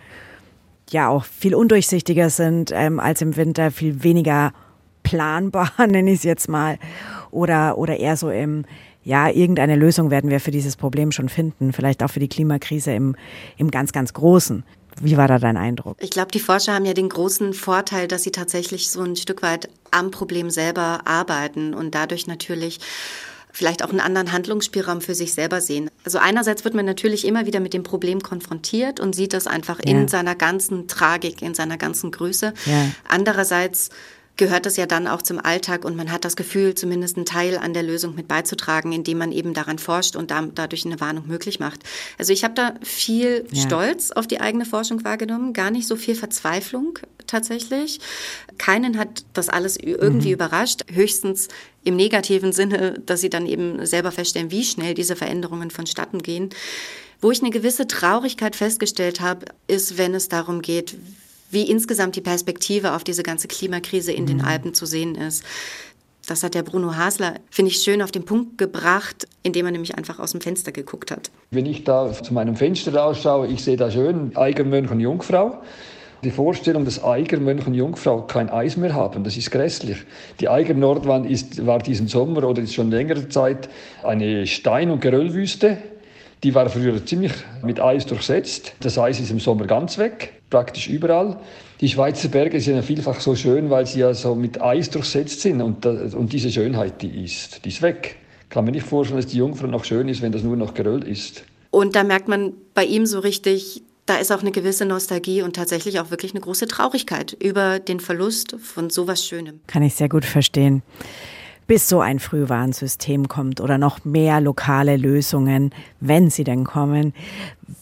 ja auch viel undurchsichtiger sind ähm, als im Winter, viel weniger planbar, *laughs* nenne ich es jetzt mal. Oder, oder eher so im, ja, irgendeine Lösung werden wir für dieses Problem schon finden, vielleicht auch für die Klimakrise im, im ganz, ganz Großen. Wie war da dein Eindruck? Ich glaube, die Forscher haben ja den großen Vorteil, dass sie tatsächlich so ein Stück weit am Problem selber arbeiten und dadurch natürlich vielleicht auch einen anderen Handlungsspielraum für sich selber sehen. Also einerseits wird man natürlich immer wieder mit dem Problem konfrontiert und sieht das einfach ja. in seiner ganzen Tragik, in seiner ganzen Größe. Ja. Andererseits gehört das ja dann auch zum Alltag und man hat das Gefühl, zumindest einen Teil an der Lösung mit beizutragen, indem man eben daran forscht und dadurch eine Warnung möglich macht. Also ich habe da viel ja. Stolz auf die eigene Forschung wahrgenommen, gar nicht so viel Verzweiflung tatsächlich. Keinen hat das alles irgendwie mhm. überrascht, höchstens im negativen Sinne, dass sie dann eben selber feststellen, wie schnell diese Veränderungen vonstatten gehen. Wo ich eine gewisse Traurigkeit festgestellt habe, ist, wenn es darum geht, wie insgesamt die Perspektive auf diese ganze Klimakrise in mhm. den Alpen zu sehen ist. Das hat der Bruno Hasler, finde ich, schön auf den Punkt gebracht, indem er nämlich einfach aus dem Fenster geguckt hat. Wenn ich da zu meinem Fenster rausschaue, ich sehe da schön Eiger, Mönch und Jungfrau. Die Vorstellung, dass Eiger, Mönch und Jungfrau kein Eis mehr haben, das ist grässlich. Die Eiger Nordwand ist, war diesen Sommer oder ist schon längere Zeit eine Stein- und Geröllwüste. Die war früher ziemlich mit Eis durchsetzt. Das Eis ist im Sommer ganz weg, praktisch überall. Die Schweizer Berge sind ja vielfach so schön, weil sie ja so mit Eis durchsetzt sind. Und, und diese Schönheit, die ist, die ist weg. Kann mir nicht vorstellen, dass die Jungfrau noch schön ist, wenn das nur noch Geröll ist. Und da merkt man bei ihm so richtig, da ist auch eine gewisse Nostalgie und tatsächlich auch wirklich eine große Traurigkeit über den Verlust von sowas Schönem. Kann ich sehr gut verstehen bis so ein Frühwarnsystem kommt oder noch mehr lokale Lösungen, wenn sie denn kommen.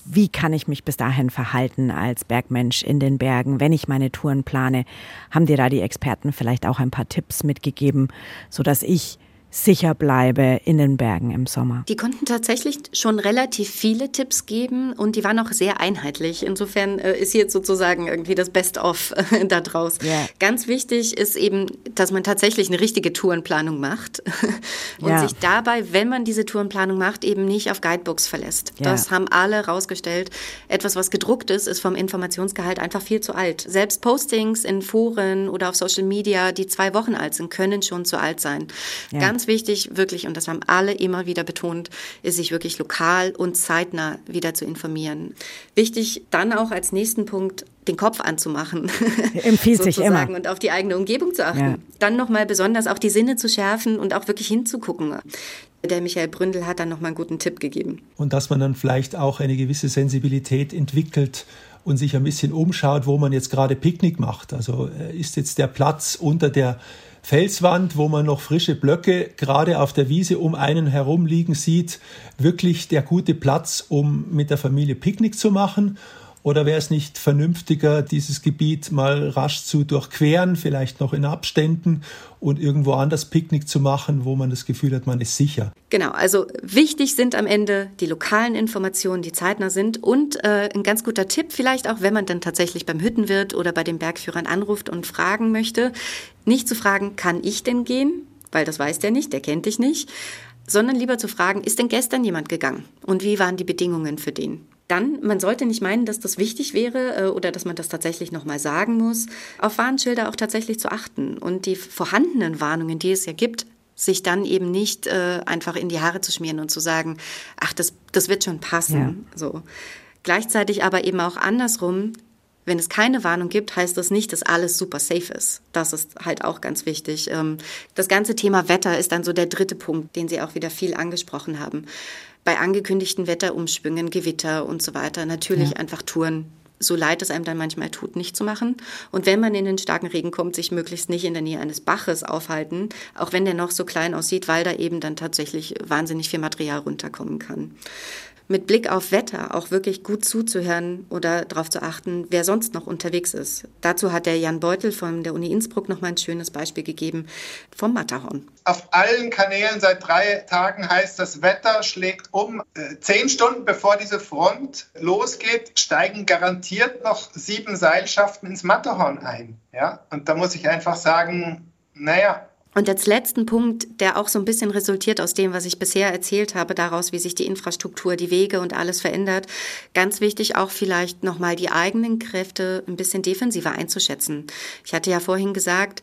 Wie kann ich mich bis dahin verhalten als Bergmensch in den Bergen, wenn ich meine Touren plane? Haben dir da die Experten vielleicht auch ein paar Tipps mitgegeben, so dass ich sicher bleibe in den Bergen im Sommer. Die konnten tatsächlich schon relativ viele Tipps geben und die waren auch sehr einheitlich. Insofern äh, ist jetzt sozusagen irgendwie das Best-of äh, da draus. Yeah. Ganz wichtig ist eben, dass man tatsächlich eine richtige Tourenplanung macht *laughs* und yeah. sich dabei, wenn man diese Tourenplanung macht, eben nicht auf Guidebooks verlässt. Yeah. Das haben alle rausgestellt. Etwas, was gedruckt ist, ist vom Informationsgehalt einfach viel zu alt. Selbst Postings in Foren oder auf Social Media, die zwei Wochen alt sind, können schon zu alt sein. Ganz ganz wichtig, wirklich, und das haben alle immer wieder betont, ist sich wirklich lokal und zeitnah wieder zu informieren. Wichtig dann auch als nächsten Punkt, den Kopf anzumachen. *laughs* Empfiehlt sich immer. Und auf die eigene Umgebung zu achten. Ja. Dann nochmal besonders auch die Sinne zu schärfen und auch wirklich hinzugucken. Der Michael Bründel hat dann nochmal einen guten Tipp gegeben. Und dass man dann vielleicht auch eine gewisse Sensibilität entwickelt und sich ein bisschen umschaut, wo man jetzt gerade Picknick macht. Also äh, ist jetzt der Platz unter der Felswand, wo man noch frische Blöcke gerade auf der Wiese um einen herum liegen sieht, wirklich der gute Platz, um mit der Familie Picknick zu machen? Oder wäre es nicht vernünftiger, dieses Gebiet mal rasch zu durchqueren, vielleicht noch in Abständen und irgendwo anders Picknick zu machen, wo man das Gefühl hat, man ist sicher? Genau, also wichtig sind am Ende die lokalen Informationen, die zeitnah sind und äh, ein ganz guter Tipp vielleicht auch, wenn man dann tatsächlich beim Hüttenwirt oder bei den Bergführern anruft und fragen möchte, nicht zu fragen, kann ich denn gehen? Weil das weiß der nicht, der kennt dich nicht sondern lieber zu fragen, ist denn gestern jemand gegangen und wie waren die Bedingungen für den? Dann, man sollte nicht meinen, dass das wichtig wäre äh, oder dass man das tatsächlich nochmal sagen muss, auf Warnschilder auch tatsächlich zu achten und die vorhandenen Warnungen, die es ja gibt, sich dann eben nicht äh, einfach in die Haare zu schmieren und zu sagen, ach, das, das wird schon passen. Ja. So. Gleichzeitig aber eben auch andersrum, wenn es keine Warnung gibt, heißt das nicht, dass alles super safe ist. Das ist halt auch ganz wichtig. Ähm, das ganze Thema Wetter ist dann so der dritte Punkt, den Sie auch wieder viel angesprochen haben bei angekündigten Wetterumschwüngen, Gewitter und so weiter natürlich ja. einfach Touren so leid es einem dann manchmal tut, nicht zu machen. Und wenn man in den starken Regen kommt, sich möglichst nicht in der Nähe eines Baches aufhalten, auch wenn der noch so klein aussieht, weil da eben dann tatsächlich wahnsinnig viel Material runterkommen kann. Mit Blick auf Wetter auch wirklich gut zuzuhören oder darauf zu achten, wer sonst noch unterwegs ist. Dazu hat der Jan Beutel von der Uni Innsbruck noch mal ein schönes Beispiel gegeben vom Matterhorn. Auf allen Kanälen seit drei Tagen heißt, das Wetter schlägt um. Äh, zehn Stunden bevor diese Front losgeht, steigen garantiert noch sieben Seilschaften ins Matterhorn ein. Ja? Und da muss ich einfach sagen, naja, und als letzten Punkt, der auch so ein bisschen resultiert aus dem, was ich bisher erzählt habe, daraus, wie sich die Infrastruktur, die Wege und alles verändert, ganz wichtig auch vielleicht nochmal die eigenen Kräfte ein bisschen defensiver einzuschätzen. Ich hatte ja vorhin gesagt,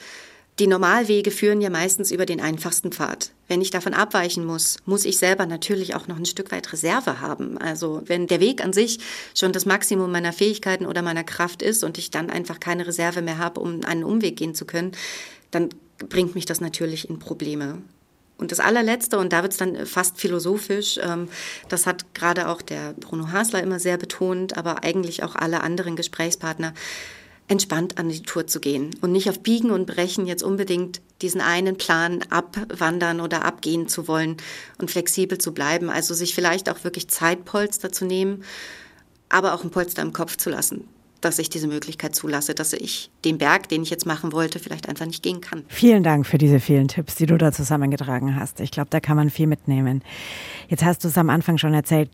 die Normalwege führen ja meistens über den einfachsten Pfad. Wenn ich davon abweichen muss, muss ich selber natürlich auch noch ein Stück weit Reserve haben. Also wenn der Weg an sich schon das Maximum meiner Fähigkeiten oder meiner Kraft ist und ich dann einfach keine Reserve mehr habe, um einen Umweg gehen zu können, dann bringt mich das natürlich in Probleme. Und das allerletzte, und da wird es dann fast philosophisch, ähm, das hat gerade auch der Bruno Hasler immer sehr betont, aber eigentlich auch alle anderen Gesprächspartner, entspannt an die Tour zu gehen und nicht auf Biegen und Brechen jetzt unbedingt diesen einen Plan abwandern oder abgehen zu wollen und flexibel zu bleiben. Also sich vielleicht auch wirklich Zeitpolster zu nehmen, aber auch ein Polster im Kopf zu lassen dass ich diese Möglichkeit zulasse, dass ich den Berg, den ich jetzt machen wollte, vielleicht einfach nicht gehen kann. Vielen Dank für diese vielen Tipps, die du da zusammengetragen hast. Ich glaube, da kann man viel mitnehmen. Jetzt hast du es am Anfang schon erzählt,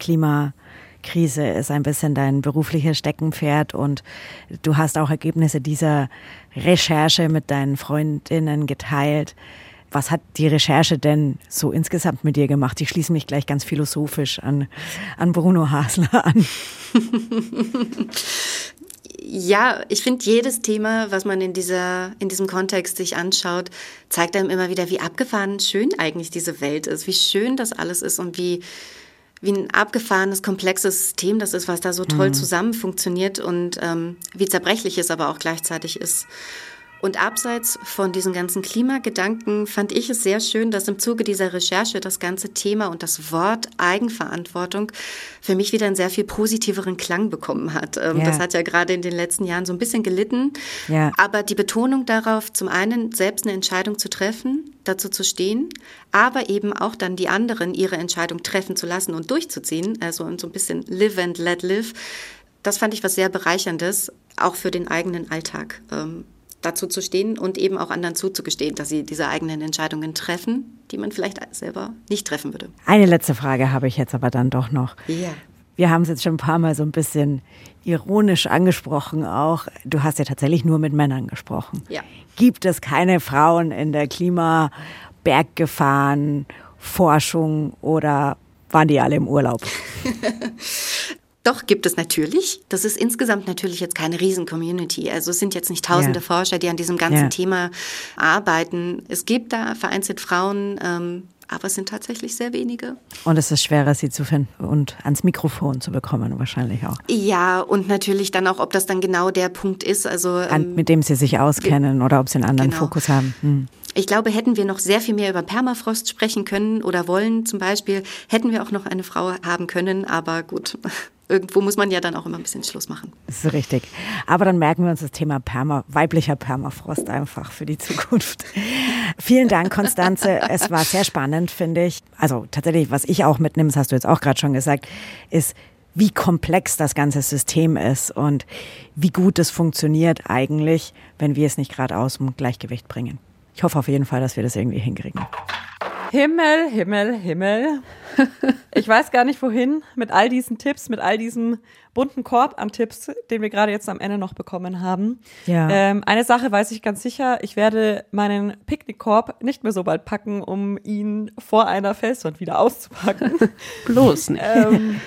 Klimakrise ist ein bisschen dein berufliches Steckenpferd und du hast auch Ergebnisse dieser Recherche mit deinen Freundinnen geteilt. Was hat die Recherche denn so insgesamt mit dir gemacht? Ich schließe mich gleich ganz philosophisch an, an Bruno Hasler an. ja, ich finde jedes Thema, was man in dieser, in diesem Kontext sich anschaut, zeigt einem immer wieder, wie abgefahren schön eigentlich diese Welt ist, wie schön das alles ist und wie, wie ein abgefahrenes, komplexes System das ist, was da so toll mhm. zusammen funktioniert und ähm, wie zerbrechlich es aber auch gleichzeitig ist. Und abseits von diesen ganzen Klimagedanken fand ich es sehr schön, dass im Zuge dieser Recherche das ganze Thema und das Wort Eigenverantwortung für mich wieder einen sehr viel positiveren Klang bekommen hat. Ähm, ja. Das hat ja gerade in den letzten Jahren so ein bisschen gelitten. Ja. Aber die Betonung darauf, zum einen selbst eine Entscheidung zu treffen, dazu zu stehen, aber eben auch dann die anderen ihre Entscheidung treffen zu lassen und durchzuziehen, also so ein bisschen live and let live. Das fand ich was sehr bereicherndes, auch für den eigenen Alltag. Dazu zu stehen und eben auch anderen zuzugestehen, dass sie diese eigenen Entscheidungen treffen, die man vielleicht selber nicht treffen würde. Eine letzte Frage habe ich jetzt aber dann doch noch. Ja. Wir haben es jetzt schon ein paar Mal so ein bisschen ironisch angesprochen auch. Du hast ja tatsächlich nur mit Männern gesprochen. Ja. Gibt es keine Frauen in der Klimaberggefahren, Forschung oder waren die alle im Urlaub? *laughs* Doch, gibt es natürlich. Das ist insgesamt natürlich jetzt keine Riesen-Community. Also es sind jetzt nicht tausende ja. Forscher, die an diesem ganzen ja. Thema arbeiten. Es gibt da vereinzelt Frauen, ähm, aber es sind tatsächlich sehr wenige. Und es ist schwerer, sie zu finden und ans Mikrofon zu bekommen, wahrscheinlich auch. Ja, und natürlich dann auch, ob das dann genau der Punkt ist. Also, ähm, mit dem sie sich auskennen oder ob sie einen anderen genau. Fokus haben. Hm. Ich glaube, hätten wir noch sehr viel mehr über Permafrost sprechen können oder wollen zum Beispiel, hätten wir auch noch eine Frau haben können, aber gut irgendwo muss man ja dann auch immer ein bisschen Schluss machen. Das ist richtig. Aber dann merken wir uns das Thema Perma, weiblicher Permafrost einfach für die Zukunft. Vielen Dank, Konstanze. Es war sehr spannend, finde ich. Also tatsächlich, was ich auch mitnehme, das hast du jetzt auch gerade schon gesagt, ist, wie komplex das ganze System ist und wie gut es funktioniert eigentlich, wenn wir es nicht gerade aus dem Gleichgewicht bringen. Ich hoffe auf jeden Fall, dass wir das irgendwie hinkriegen. Himmel, Himmel, Himmel. Ich weiß gar nicht wohin mit all diesen Tipps, mit all diesem bunten Korb an Tipps, den wir gerade jetzt am Ende noch bekommen haben. Ja. Ähm, eine Sache weiß ich ganz sicher, ich werde meinen Picknickkorb nicht mehr so bald packen, um ihn vor einer Felswand wieder auszupacken. *laughs* Bloß nicht. Ähm,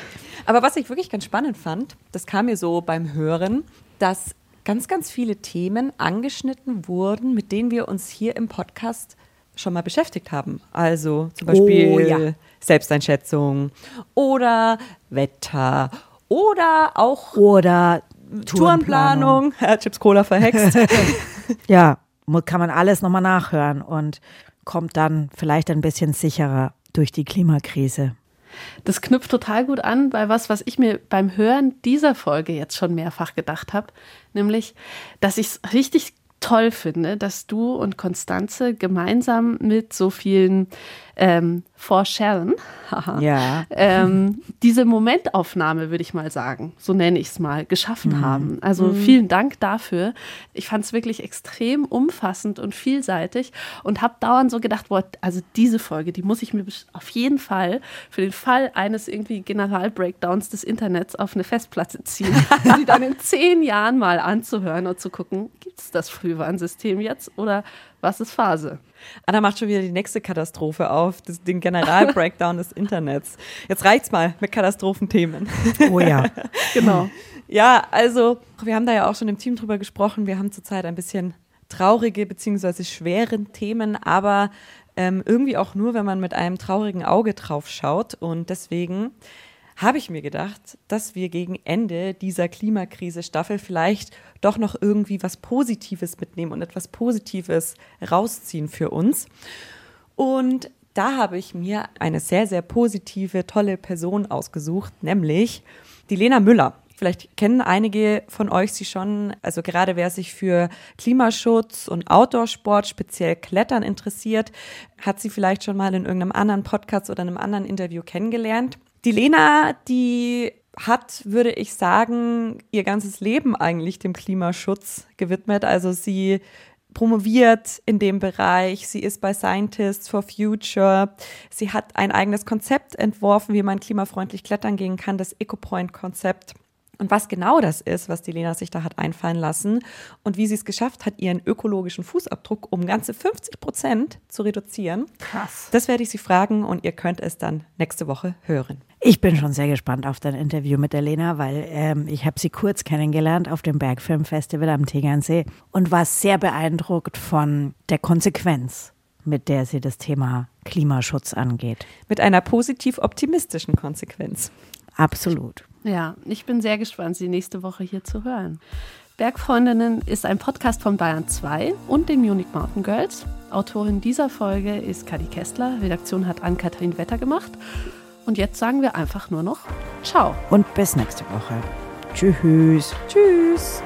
aber was ich wirklich ganz spannend fand, das kam mir so beim Hören, dass ganz, ganz viele Themen angeschnitten wurden, mit denen wir uns hier im Podcast schon mal beschäftigt haben. Also zum Beispiel oh, ja. Selbsteinschätzung oder Wetter oder auch oder Tourenplanung, Herr *laughs* Chips Cola verhext. *laughs* *laughs* ja, kann man alles nochmal nachhören und kommt dann vielleicht ein bisschen sicherer durch die Klimakrise. Das knüpft total gut an bei was, was ich mir beim Hören dieser Folge jetzt schon mehrfach gedacht habe, nämlich, dass ich es richtig toll finde, dass du und Konstanze gemeinsam mit so vielen ähm, for Sharon. ja. ähm, diese Momentaufnahme, würde ich mal sagen, so nenne ich es mal, geschaffen Mhm. haben. Also Mhm. vielen Dank dafür. Ich fand es wirklich extrem umfassend und vielseitig und habe dauernd so gedacht, boah, also diese Folge, die muss ich mir auf jeden Fall für den Fall eines irgendwie Generalbreakdowns des Internets auf eine Festplatte ziehen, *laughs* um die dann in zehn Jahren mal anzuhören und zu gucken, gibt es das Frühwarnsystem jetzt oder was ist Phase? Anna macht schon wieder die nächste Katastrophe auf, das, den Generalbreakdown des Internets. Jetzt reicht's mal mit Katastrophenthemen. Oh ja. *laughs* Genau. Ja, also wir haben da ja auch schon im Team drüber gesprochen. Wir haben zurzeit ein bisschen traurige beziehungsweise schweren Themen, aber ähm, irgendwie auch nur, wenn man mit einem traurigen Auge drauf schaut. Und deswegen habe ich mir gedacht, dass wir gegen Ende dieser Klimakrise-Staffel vielleicht doch noch irgendwie was Positives mitnehmen und etwas Positives rausziehen für uns. Und da habe ich mir eine sehr, sehr positive, tolle Person ausgesucht, nämlich die Lena Müller. Vielleicht kennen einige von euch sie schon. Also gerade wer sich für Klimaschutz und Outdoor-Sport, speziell Klettern interessiert, hat sie vielleicht schon mal in irgendeinem anderen Podcast oder einem anderen Interview kennengelernt. Die Lena, die hat, würde ich sagen, ihr ganzes Leben eigentlich dem Klimaschutz gewidmet. Also sie promoviert in dem Bereich, sie ist bei Scientists for Future, sie hat ein eigenes Konzept entworfen, wie man klimafreundlich klettern gehen kann, das EcoPoint-Konzept. Und was genau das ist, was die Lena sich da hat einfallen lassen und wie sie es geschafft hat, ihren ökologischen Fußabdruck um ganze 50 Prozent zu reduzieren, Krass. das werde ich sie fragen und ihr könnt es dann nächste Woche hören. Ich bin schon sehr gespannt auf dein Interview mit der Lena, weil ähm, ich habe sie kurz kennengelernt auf dem Bergfilmfestival am Tegernsee und war sehr beeindruckt von der Konsequenz, mit der sie das Thema Klimaschutz angeht. Mit einer positiv optimistischen Konsequenz. Absolut. Ja, ich bin sehr gespannt, Sie nächste Woche hier zu hören. Bergfreundinnen ist ein Podcast von Bayern 2 und den Munich Mountain Girls. Autorin dieser Folge ist Kadi Kestler. Redaktion hat Ann-Kathrin Wetter gemacht. Und jetzt sagen wir einfach nur noch Ciao. Und bis nächste Woche. Tschüss. Tschüss!